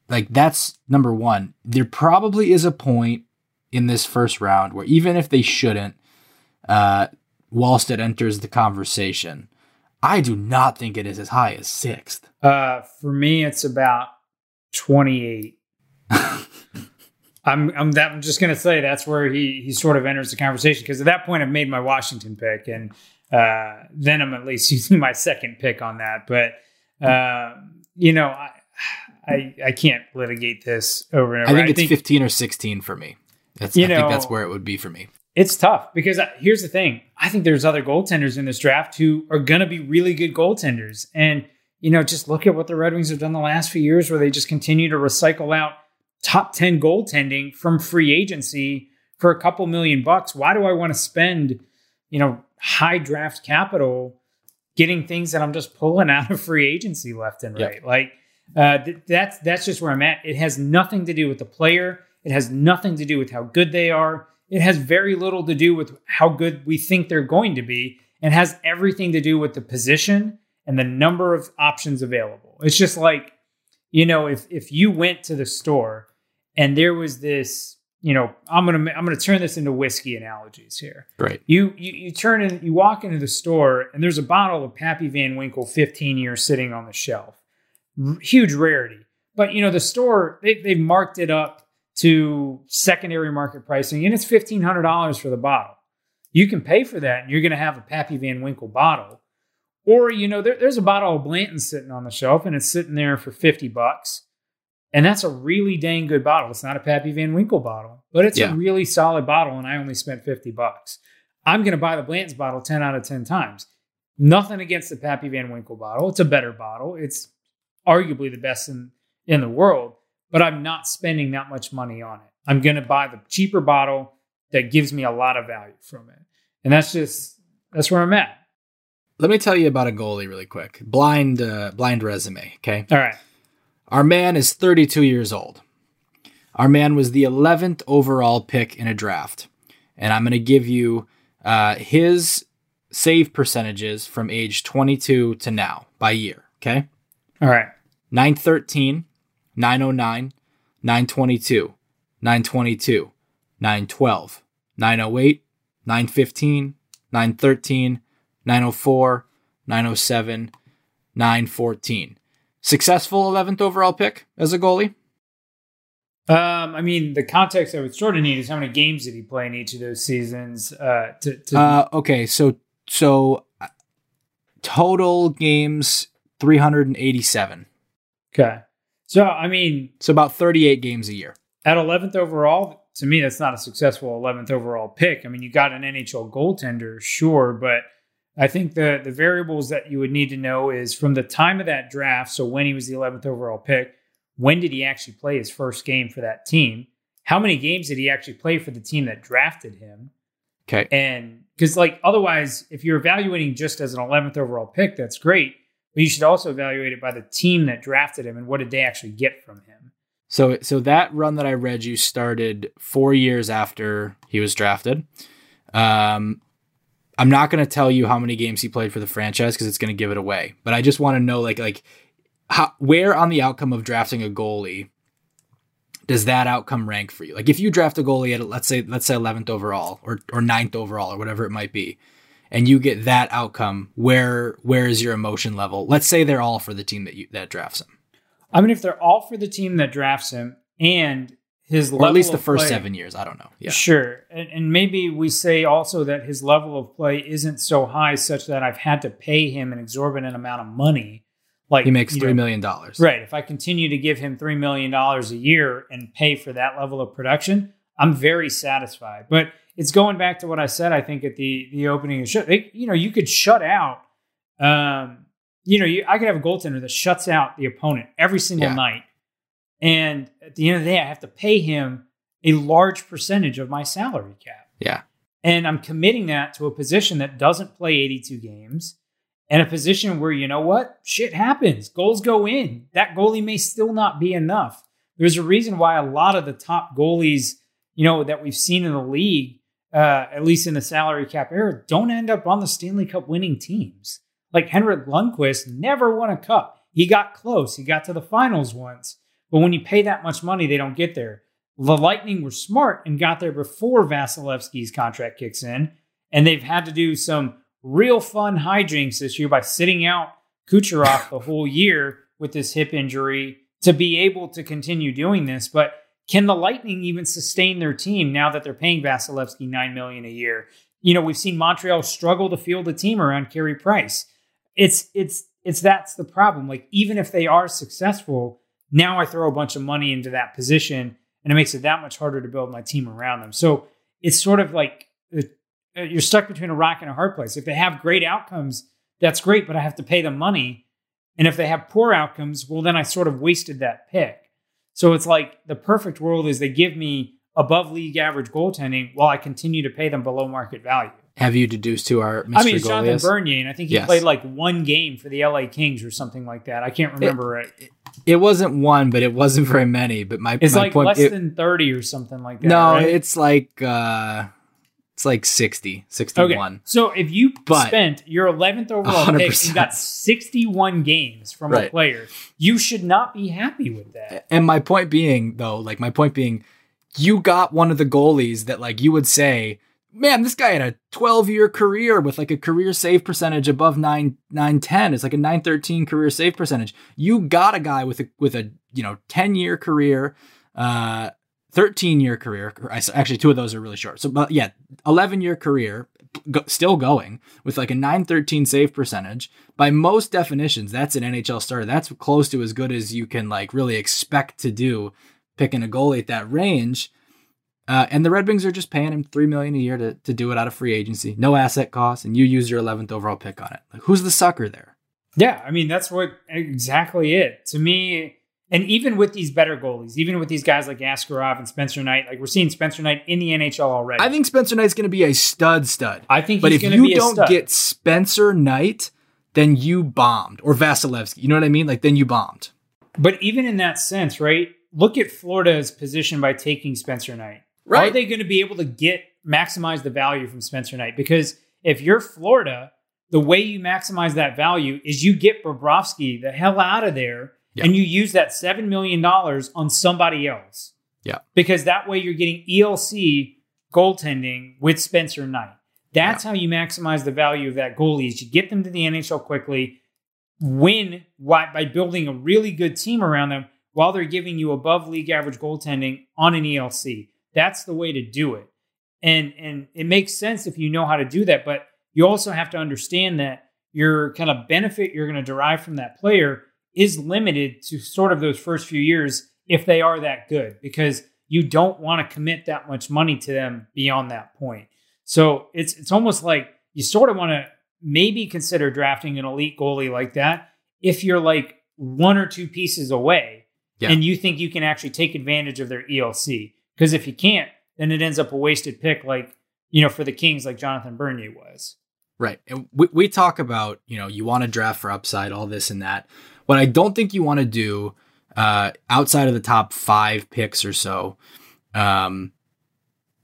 like that's number one. There probably is a point in this first round where even if they shouldn't, uh, Wallstedt enters the conversation. I do not think it is as high as sixth. Uh, for me, it's about 28. I'm I'm, that, I'm just going to say that's where he he sort of enters the conversation because at that point I've made my Washington pick and uh, then I'm at least using my second pick on that. But uh, you know, I, I I can't litigate this over and over. I think it's I think, 15 or 16 for me. That's you I know, think that's where it would be for me. It's tough because I, here's the thing. I think there's other goaltenders in this draft who are going to be really good goaltenders. And you know, just look at what the Red Wings have done the last few years where they just continue to recycle out top 10 goaltending from free agency for a couple million bucks. Why do I want to spend, you know, high draft capital getting things that I'm just pulling out of free agency left and right? Yep. Like uh, th- that's that's just where I'm at. It has nothing to do with the player. It has nothing to do with how good they are. It has very little to do with how good we think they're going to be, and has everything to do with the position and the number of options available. It's just like, you know, if if you went to the store and there was this, you know, I'm gonna I'm gonna turn this into whiskey analogies here. Right. You you you turn in, you walk into the store and there's a bottle of Pappy Van Winkle 15 years sitting on the shelf, R- huge rarity. But you know, the store they they've marked it up to secondary market pricing, and it's fifteen hundred dollars for the bottle. You can pay for that, and you're going to have a Pappy Van Winkle bottle. Or you know, there, there's a bottle of Blanton sitting on the shelf, and it's sitting there for fifty bucks and that's a really dang good bottle. It's not a Pappy Van Winkle bottle, but it's yeah. a really solid bottle. And I only spent 50 bucks. I'm going to buy the Blanton's bottle 10 out of 10 times. Nothing against the Pappy Van Winkle bottle. It's a better bottle. It's arguably the best in, in the world, but I'm not spending that much money on it. I'm going to buy the cheaper bottle that gives me a lot of value from it. And that's just, that's where I'm at. Let me tell you about a goalie really quick. Blind, uh, blind resume. Okay. All right. Our man is 32 years old. Our man was the 11th overall pick in a draft. And I'm going to give you uh, his save percentages from age 22 to now by year. Okay. All right. 913, 909, 922, 922, 912, 908, 915, 913, 904, 907, 914 successful 11th overall pick as a goalie? Um, I mean, the context I would sort of need is how many games did he play in each of those seasons? Uh, to, to... Uh, okay, so so uh, total games 387. Okay, so I mean, so about 38 games a year at 11th overall. To me, that's not a successful 11th overall pick. I mean, you got an NHL goaltender, sure, but I think the the variables that you would need to know is from the time of that draft, so when he was the 11th overall pick, when did he actually play his first game for that team? How many games did he actually play for the team that drafted him? Okay. And because like otherwise, if you're evaluating just as an 11th overall pick, that's great, but you should also evaluate it by the team that drafted him and what did they actually get from him. So so that run that I read you started 4 years after he was drafted. Um I'm not going to tell you how many games he played for the franchise because it's going to give it away. But I just want to know, like, like how, where on the outcome of drafting a goalie does that outcome rank for you? Like, if you draft a goalie at let's say let's say 11th overall or or 9th overall or whatever it might be, and you get that outcome, where where is your emotion level? Let's say they're all for the team that you that drafts him. I mean, if they're all for the team that drafts him, and his or at least the first play, seven years. I don't know. Yeah, sure, and, and, maybe we say also that his level of play isn't so high such that I've had to pay him an exorbitant amount of money. Like he makes three know, million dollars, right? If I continue to give him three million dollars a year and pay for that level of production, I'm very satisfied. But it's going back to what I said. I think at the the opening of the show, they, you know, you could shut out. Um, you know, you, I could have a goaltender that shuts out the opponent every single yeah. night and at the end of the day, I have to pay him a large percentage of my salary cap. Yeah. And I'm committing that to a position that doesn't play 82 games and a position where, you know what? Shit happens. Goals go in. That goalie may still not be enough. There's a reason why a lot of the top goalies, you know, that we've seen in the league, uh, at least in the salary cap era, don't end up on the Stanley Cup winning teams. Like Henrik Lundqvist never won a cup. He got close. He got to the finals once but when you pay that much money, they don't get there. The Lightning were smart and got there before Vasilevskiy's contract kicks in, and they've had to do some real fun hijinks this year by sitting out Kucherov the whole year with this hip injury to be able to continue doing this. But can the Lightning even sustain their team now that they're paying Vasilevsky nine million a year? You know, we've seen Montreal struggle to field a team around Carey Price. It's it's it's that's the problem. Like even if they are successful, now I throw a bunch of money into that position, and it makes it that much harder to build my team around them. So it's sort of like uh, you're stuck between a rock and a hard place. If they have great outcomes, that's great, but I have to pay them money. And if they have poor outcomes, well, then I sort of wasted that pick. So it's like the perfect world is they give me above league average goaltending while I continue to pay them below market value. Have you deduced to our Mr. I mean, it's Jonathan? Bernier, and I think he Yes. played like one game for the LA Kings or something like that. I can't remember it. It wasn't one, but it wasn't very many. But my, It's my like point, less it- than 30 or something like that. no, right? it's like uh, it's like 60, Okay. 61. So if you But- spent your 11th overall pick 100%. and got 61 games from a Right. player, you should not be happy with that. And my point being, though, like my point being, you got one of the goalies that like you would say, man, this guy had a 12 year career with like a career save percentage above 9 910. It's like a 913 career save percentage. You got a guy with a with a, you know, 10 year career, uh 13 year career. Actually, two of those are really short. So, but yeah, 11 year career, still going with like a 913 save percentage. By most definitions, that's an NHL starter. That's close to as good as you can like really expect to do picking a goalie at that range. Uh, and the Red Wings are just paying him three million a year to, to do it out of free agency, no asset cost, and you use your 11th overall pick on it. Like, who's the sucker there? Yeah, I mean that's what exactly it. To me, and even with these better goalies, even with these guys like Askarov and Spencer Knight, like we're seeing Spencer Knight in the NHL already. I think Spencer Knight's going to be a stud stud. I think but if you be a don't stud. get Spencer Knight, then you bombed, or Vasilevsky. You know what I mean? Like then you bombed. But even in that sense, right? Look at Florida's position by taking Spencer Knight. Right? Are they going to be able to get maximize the value from Spencer Knight? Because if you're Florida, the way you maximize that value is you get Bobrovsky the hell out of there Yeah. and you use that $7 million on somebody else. Yeah. Because that way you're getting ELC goaltending with Spencer Knight. That's how you maximize the value of that goalie is you get them to the NHL quickly, win by building a really good team around them while they're giving you above league average goaltending on an ELC. That's the way to do it. And and it makes sense if you know how to do that, but you also have to understand that your kind of benefit you're going to derive from that player is limited to sort of those first few years if they are that good because you don't want to commit that much money to them beyond that point. So it's it's almost like you sort of want to maybe consider drafting an elite goalie like that if you're like one or two pieces away Yeah. and you think you can actually take advantage of their ELC. Because if you can't, then it ends up a wasted pick like, you know, for the Kings like Jonathan Bernier was. Right. And we, we talk about, you know, you want to draft for upside, all this and that. What I don't think you want to do uh, outside of the top five picks or so, um,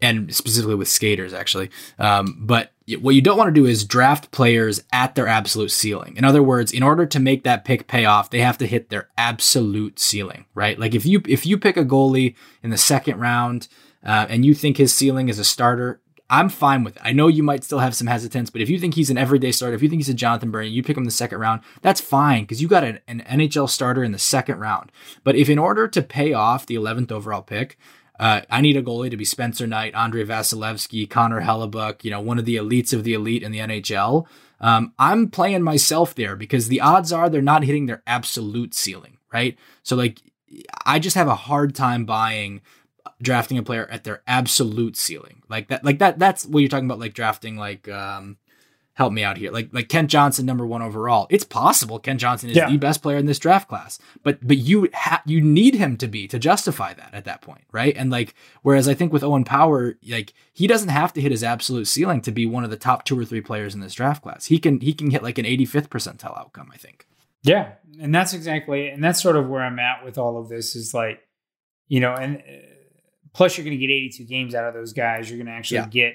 and specifically with skaters, actually. Um, but what you don't want to do is draft players at their absolute ceiling. In other words, in order to make that pick pay off, they have to hit their absolute ceiling, right? Like if you if you pick a goalie in the second round uh, and you think his ceiling is a starter, I'm fine with it. I know you might still have some hesitance, but if you think he's an everyday starter, if you think he's a Jonathan Bernier, you pick him the second round, that's fine because you got an, an NHL starter in the second round. But if in order to pay off the 11th overall pick, uh, I need a goalie to be Spencer Knight, Andre Vasilevsky, Connor Hellebuyck, you know, one of the elites of the elite in the NHL. Um, I'm playing myself there because the odds are they're not hitting their absolute ceiling, right? So like, I just have a hard time buying drafting a player at their absolute ceiling. Like that like that that's what you're talking about like drafting like um help me out here. Like like Kent Johnson number 1 overall. It's possible Kent Johnson is Yeah. the best player in this draft class but but you ha- you need him to be to justify that at that point right? And like whereas I think with Owen Power like he doesn't have to hit his absolute ceiling to be one of the top 2 or 3 players in this draft class. He can he can hit like an 85th percentile outcome I think. Yeah, and that's exactly, and that's sort of where I'm at with all of this. Is like, you know, and uh, plus you're going to get 82 games out of those guys. You're going to actually Yeah. get,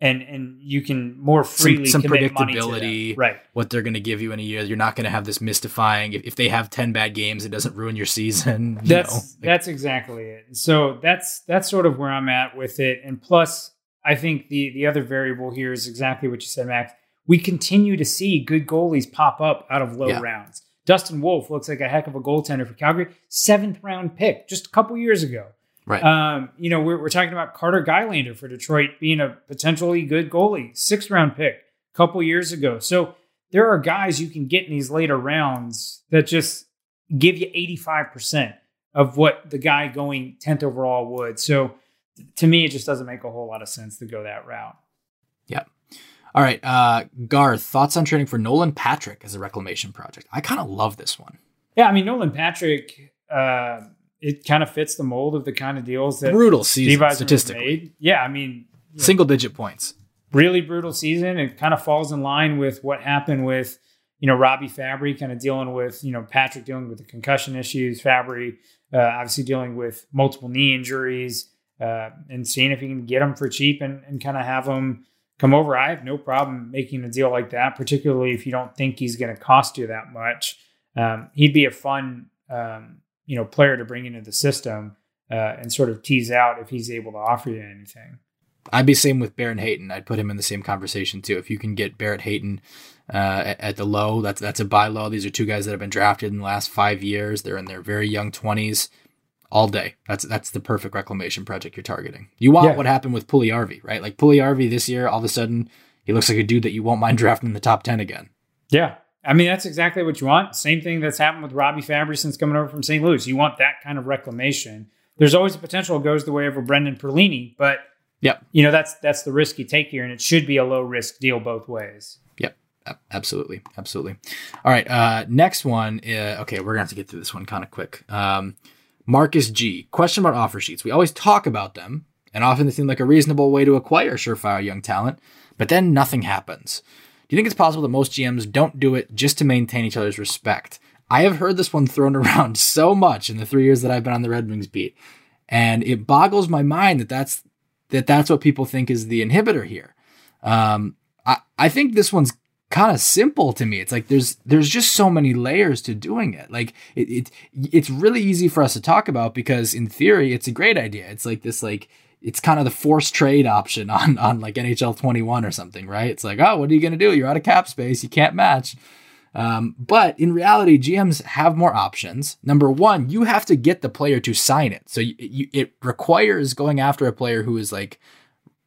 and and you can more freely some commit money to them. predictability. right? what they're going to give you in a year. You're not going to have this mystifying. If, if they have 10 bad games, it doesn't ruin your season. you That's know? Like, that's exactly it. So that's that's sort of where I'm at with it. And plus, I think the the other variable here is exactly what you said, Max. We continue to see good goalies pop up out of low Yeah. rounds. Dustin Wolf looks like a heck of a goaltender for Calgary. Seventh round pick just a couple years ago. Right. Um, you know, we're, we're talking about Carter Gylander for Detroit being a potentially good goalie, sixth round pick a couple years ago. So there are guys you can get in these later rounds that just give you 85% of what the guy going 10th overall would. So to me, it just doesn't make a whole lot of sense to go that route. Yeah. All right. Uh, Garth, thoughts on trading for Nolan Patrick as a reclamation project? I kind of love this one. Yeah. I mean, Nolan Patrick, uh, it kind of fits the mold of the kind of deals that brutal season Steve statistically. made. Yeah, I mean, Single digit points. really brutal season. It kind of falls in line with what happened with you know Robbie Fabbri, kind of dealing with you know Patrick dealing with the concussion issues. Fabbri uh, obviously dealing with multiple knee injuries, uh, and seeing if he can get them for cheap and, and kind of have them come over. I have no problem making a deal like that, particularly if you don't think he's going to cost you that much. Um, he'd be a fun um, you know player to bring into the system uh, and sort of tease out if he's able to offer you anything. I'd be same with Barrett Hayton. I'd put him in the same conversation too. If you can get Barrett Hayton uh, at, at the low, that's that's a buy low. These are two guys that have been drafted in the last five years. They're in their very young twenties. All day. That's that's the perfect reclamation project you're targeting. You want Yeah. what happened with Puljujarvi, right? Like Puljujarvi this year, all of a sudden he looks like a dude that you won't mind drafting in the top ten again. Yeah. I mean, that's exactly what you want. Same thing that's happened with Robbie Fabbri since coming over from St. Louis. You want that kind of reclamation. There's always a potential it goes the way of a Brendan Perlini, but Yep. you know that's that's the risk you take here, and it should be a low risk deal both ways. Yep. Absolutely. Absolutely. All right. Uh, next one. Uh, okay. We're going to have to get through this one kind of quick. Um, Marcus G. Question about offer sheets. We always talk about them, and often they seem like a reasonable way to acquire surefire young talent, but then nothing happens. Do you think it's possible that most GMs don't do it just to maintain each other's respect? I have heard this one thrown around so much in the three years that I've been on the Red Wings beat, and it boggles my mind that that's that that's what people think is the inhibitor here. Um, I, I think this one's kind of simple to me. It's like there's there's just so many layers to doing it. Like it, it it's really easy for us to talk about because in theory it's a great idea. It's like this like it's kind of the forced trade option on on like NHL 21 or something, right? It's like, oh, what are you gonna do? You're out of cap space, you can't match. Um, but in reality, GMs have more options. Number one, you have to get the player to sign it. So you, you, it requires going after a player who is like,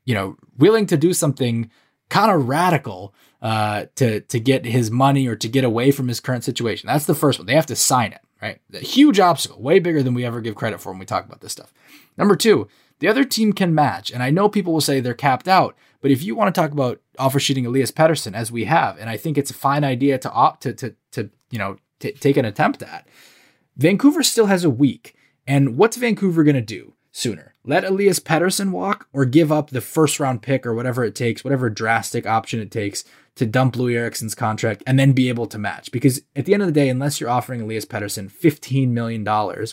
you know, willing to do something kind of radical uh, to to get his money or to get away from his current situation. That's the first one. They have to sign it, right? A huge obstacle, way bigger than we ever give credit for when we talk about this stuff. Number two, the other team can match, and I know people will say they're capped out, but if you want to talk about offer sheeting Elias Pettersson as we have, and I think it's a fine idea to opt to to to you know t- take an attempt at. Vancouver still has a week, and what's Vancouver going to do sooner? Let Elias Pettersson walk, or give up the first round pick or whatever it takes, whatever drastic option it takes to dump Loui Eriksson's contract and then be able to match. Because at the end of the day, unless you're offering Elias Pettersson $15 million,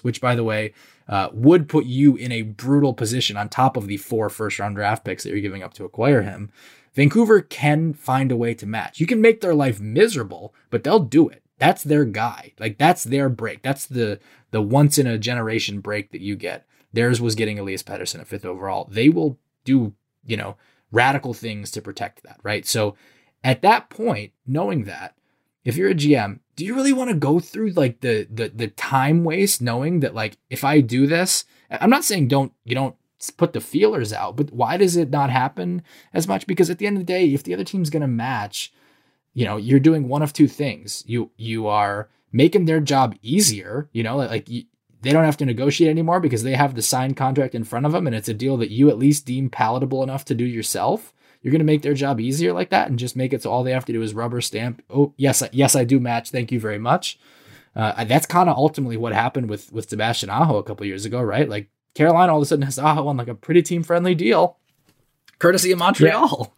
which by the way, uh, would put you in a brutal position on top of the four first round draft picks that you're giving up to acquire him, Vancouver can find a way to match. You can make their life miserable, but they'll do it. That's their guy. Like that's their break. That's the the once in a generation break that you get. Theirs was getting Elias Pettersson at fifth overall. They will do, you know, radical things to protect that, right? So at that point, knowing that, if you're a GM, do you really want to go through like the the the time waste knowing that like if I do this, I'm not saying don't you don't put the feelers out, but why does it not happen as much? Because at the end of the day, if the other team's going to match, you know, you're doing one of two things. You you are making their job easier, you know, like, you, they don't have to negotiate anymore because they have the signed contract in front of them and it's a deal that you at least deem palatable enough to do yourself. You're going to make their job easier like that and just make it so all they have to do is rubber stamp. Oh, yes, yes, I do match. Thank you very much. Uh, that's kind of ultimately what happened with with Sebastian Aho a couple years ago, right? Like Carolina all of a sudden has Aho on like a pretty team friendly deal, courtesy of Montreal.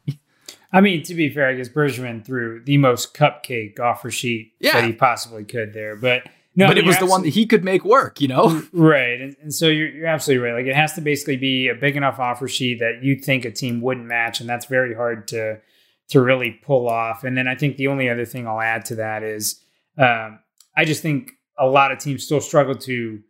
I mean, to be fair, I guess Bergevin threw the most cupcake offer sheet Yeah. that he possibly could there, but no, but it was the one that he could make work, you know? Right. And, and so you're, you're absolutely right. Like it has to basically be a big enough offer sheet that you think a team wouldn't match. And that's very hard to, to really pull off. And then I think the only other thing I'll add to that is um, I just think a lot of teams still struggle to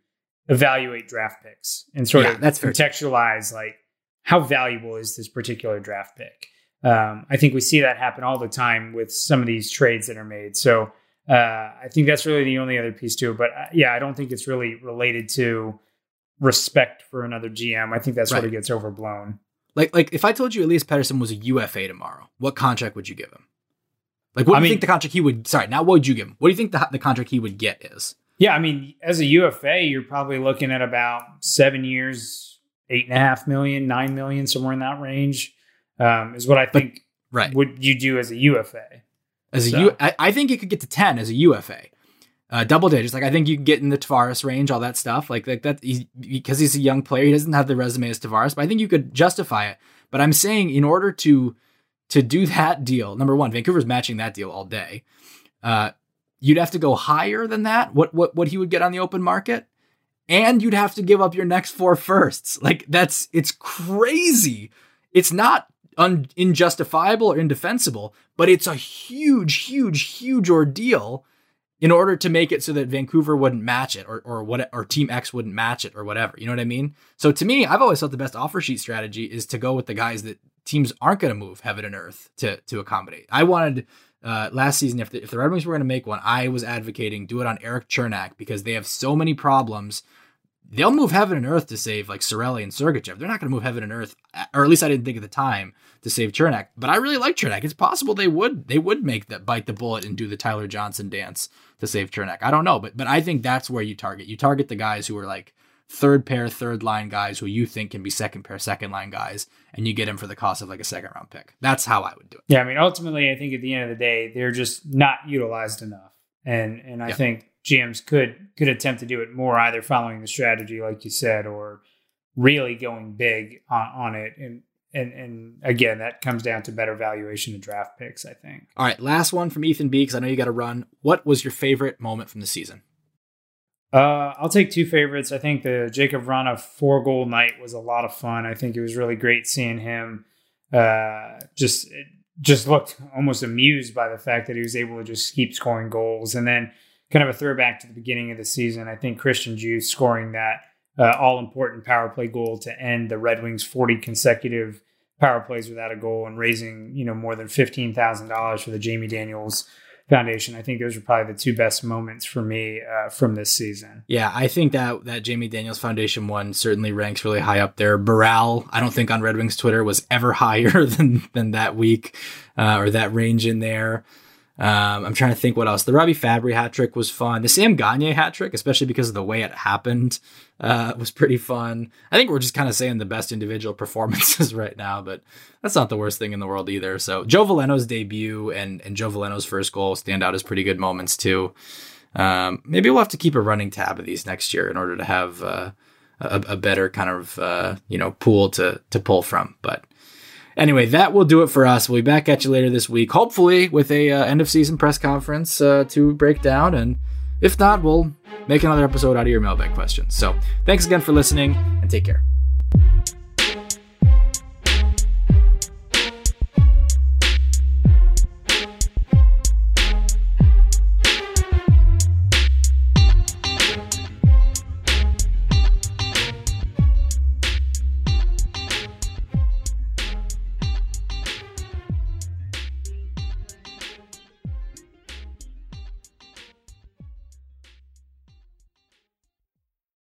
evaluate draft picks and sort Yeah, of that's fair. contextualize like how valuable is this particular draft pick. Um, I think we see that happen all the time with some of these trades that are made. So uh, I think that's really the only other piece to it. But uh, yeah, I don't think it's really related to respect for another GM. I think that sort Right. of gets overblown. Like like if I told you Elias Pettersson was a UFA tomorrow, what contract would you give him? Like what I do you mean- think the contract he would? Sorry, now what would you give him? What do you think the the contract he would get is? Yeah, I mean, as a UFA, you're probably looking at about seven years, eight and a half million, nine million, somewhere in that range. Um, is what I think Right. would you do as a UFA. As a So- U, I, I think you could get to ten as a UFA, uh, double digits. Like I think you could get in the Tavares range, all that stuff. Like like that he, because he's a young player, he doesn't have the resume as Tavares, but I think you could justify it. But I'm saying in order to to do that deal, number one, Vancouver's matching that deal all day. Uh, you'd have to go higher than that. What what what he would get on the open market, and you'd have to give up your next four firsts. Like that's it's crazy. It's not un, injustifiable or indefensible, but it's a huge, huge, huge ordeal in order to make it so that Vancouver wouldn't match it or or what or Team X wouldn't match it or whatever. You know what I mean? So to me, I've always thought the best offer sheet strategy is to go with the guys that teams aren't going to move heaven and earth to to accommodate. I wanted uh, last season if the, if the Red Wings were going to make one, I was advocating do it on Erik Cernak because they have so many problems. They'll move heaven and earth to save like Cirelli and Sergachev. They're not going to move heaven and earth, or at least I didn't think at the time to save Cernak. But I really like Cernak. It's possible they would they would make that bite the bullet and do the Tyler Johnson dance to save Cernak. I don't know, but but I think that's where you target. You target the guys who are like third pair, third line guys who you think can be second pair, second line guys, and you get them for the cost of like a second round pick. That's how I would do it. Yeah, I mean, ultimately, I think at the end of the day, they're just not utilized enough, and and I Yeah. think GMs could could attempt to do it more, either following the strategy, like you said, or really going big on, on it. And and and again, that comes down to better valuation of draft picks. I think. All right, last one from Ethan B because I know you got to run. What was your favorite moment from the season? Uh, I'll take two favorites. I think the Jakub Vrana four goal night was a lot of fun. I think it was really great seeing him. Uh, just just looked almost amused by the fact that he was able to just keep scoring goals. And then kind of a throwback to the beginning of the season. I think Christian Djoos scoring that uh, all important power play goal to end the Red Wings forty consecutive power plays without a goal and raising you know more than fifteen thousand dollars for the Jamie Daniels Foundation. I think those are probably the two best moments for me uh, from this season. Yeah, I think that that Jamie Daniels Foundation one certainly ranks really high up there. Burrell, I don't think on Red Wings Twitter was ever higher than than that week uh, or that range in there. Um, I'm trying to think what else. The Robbie Fabbri hat trick was fun. The Sam Gagner hat trick, especially because of the way it happened, uh, was pretty fun. I think we're just kind of saying the best individual performances right now, but that's not the worst thing in the world either. So Joe Veleno's debut and and Joe Veleno's first goal stand out as pretty good moments too. Um, maybe we'll have to keep a running tab of these next year in order to have uh, a, a better kind of uh, you know pool to to pull from. But anyway, that will do it for us. We'll be back at you later this week, hopefully with a uh, end of season press conference uh, to break down. And if not, we'll make another episode out of your mailbag questions. So thanks again for listening and take care.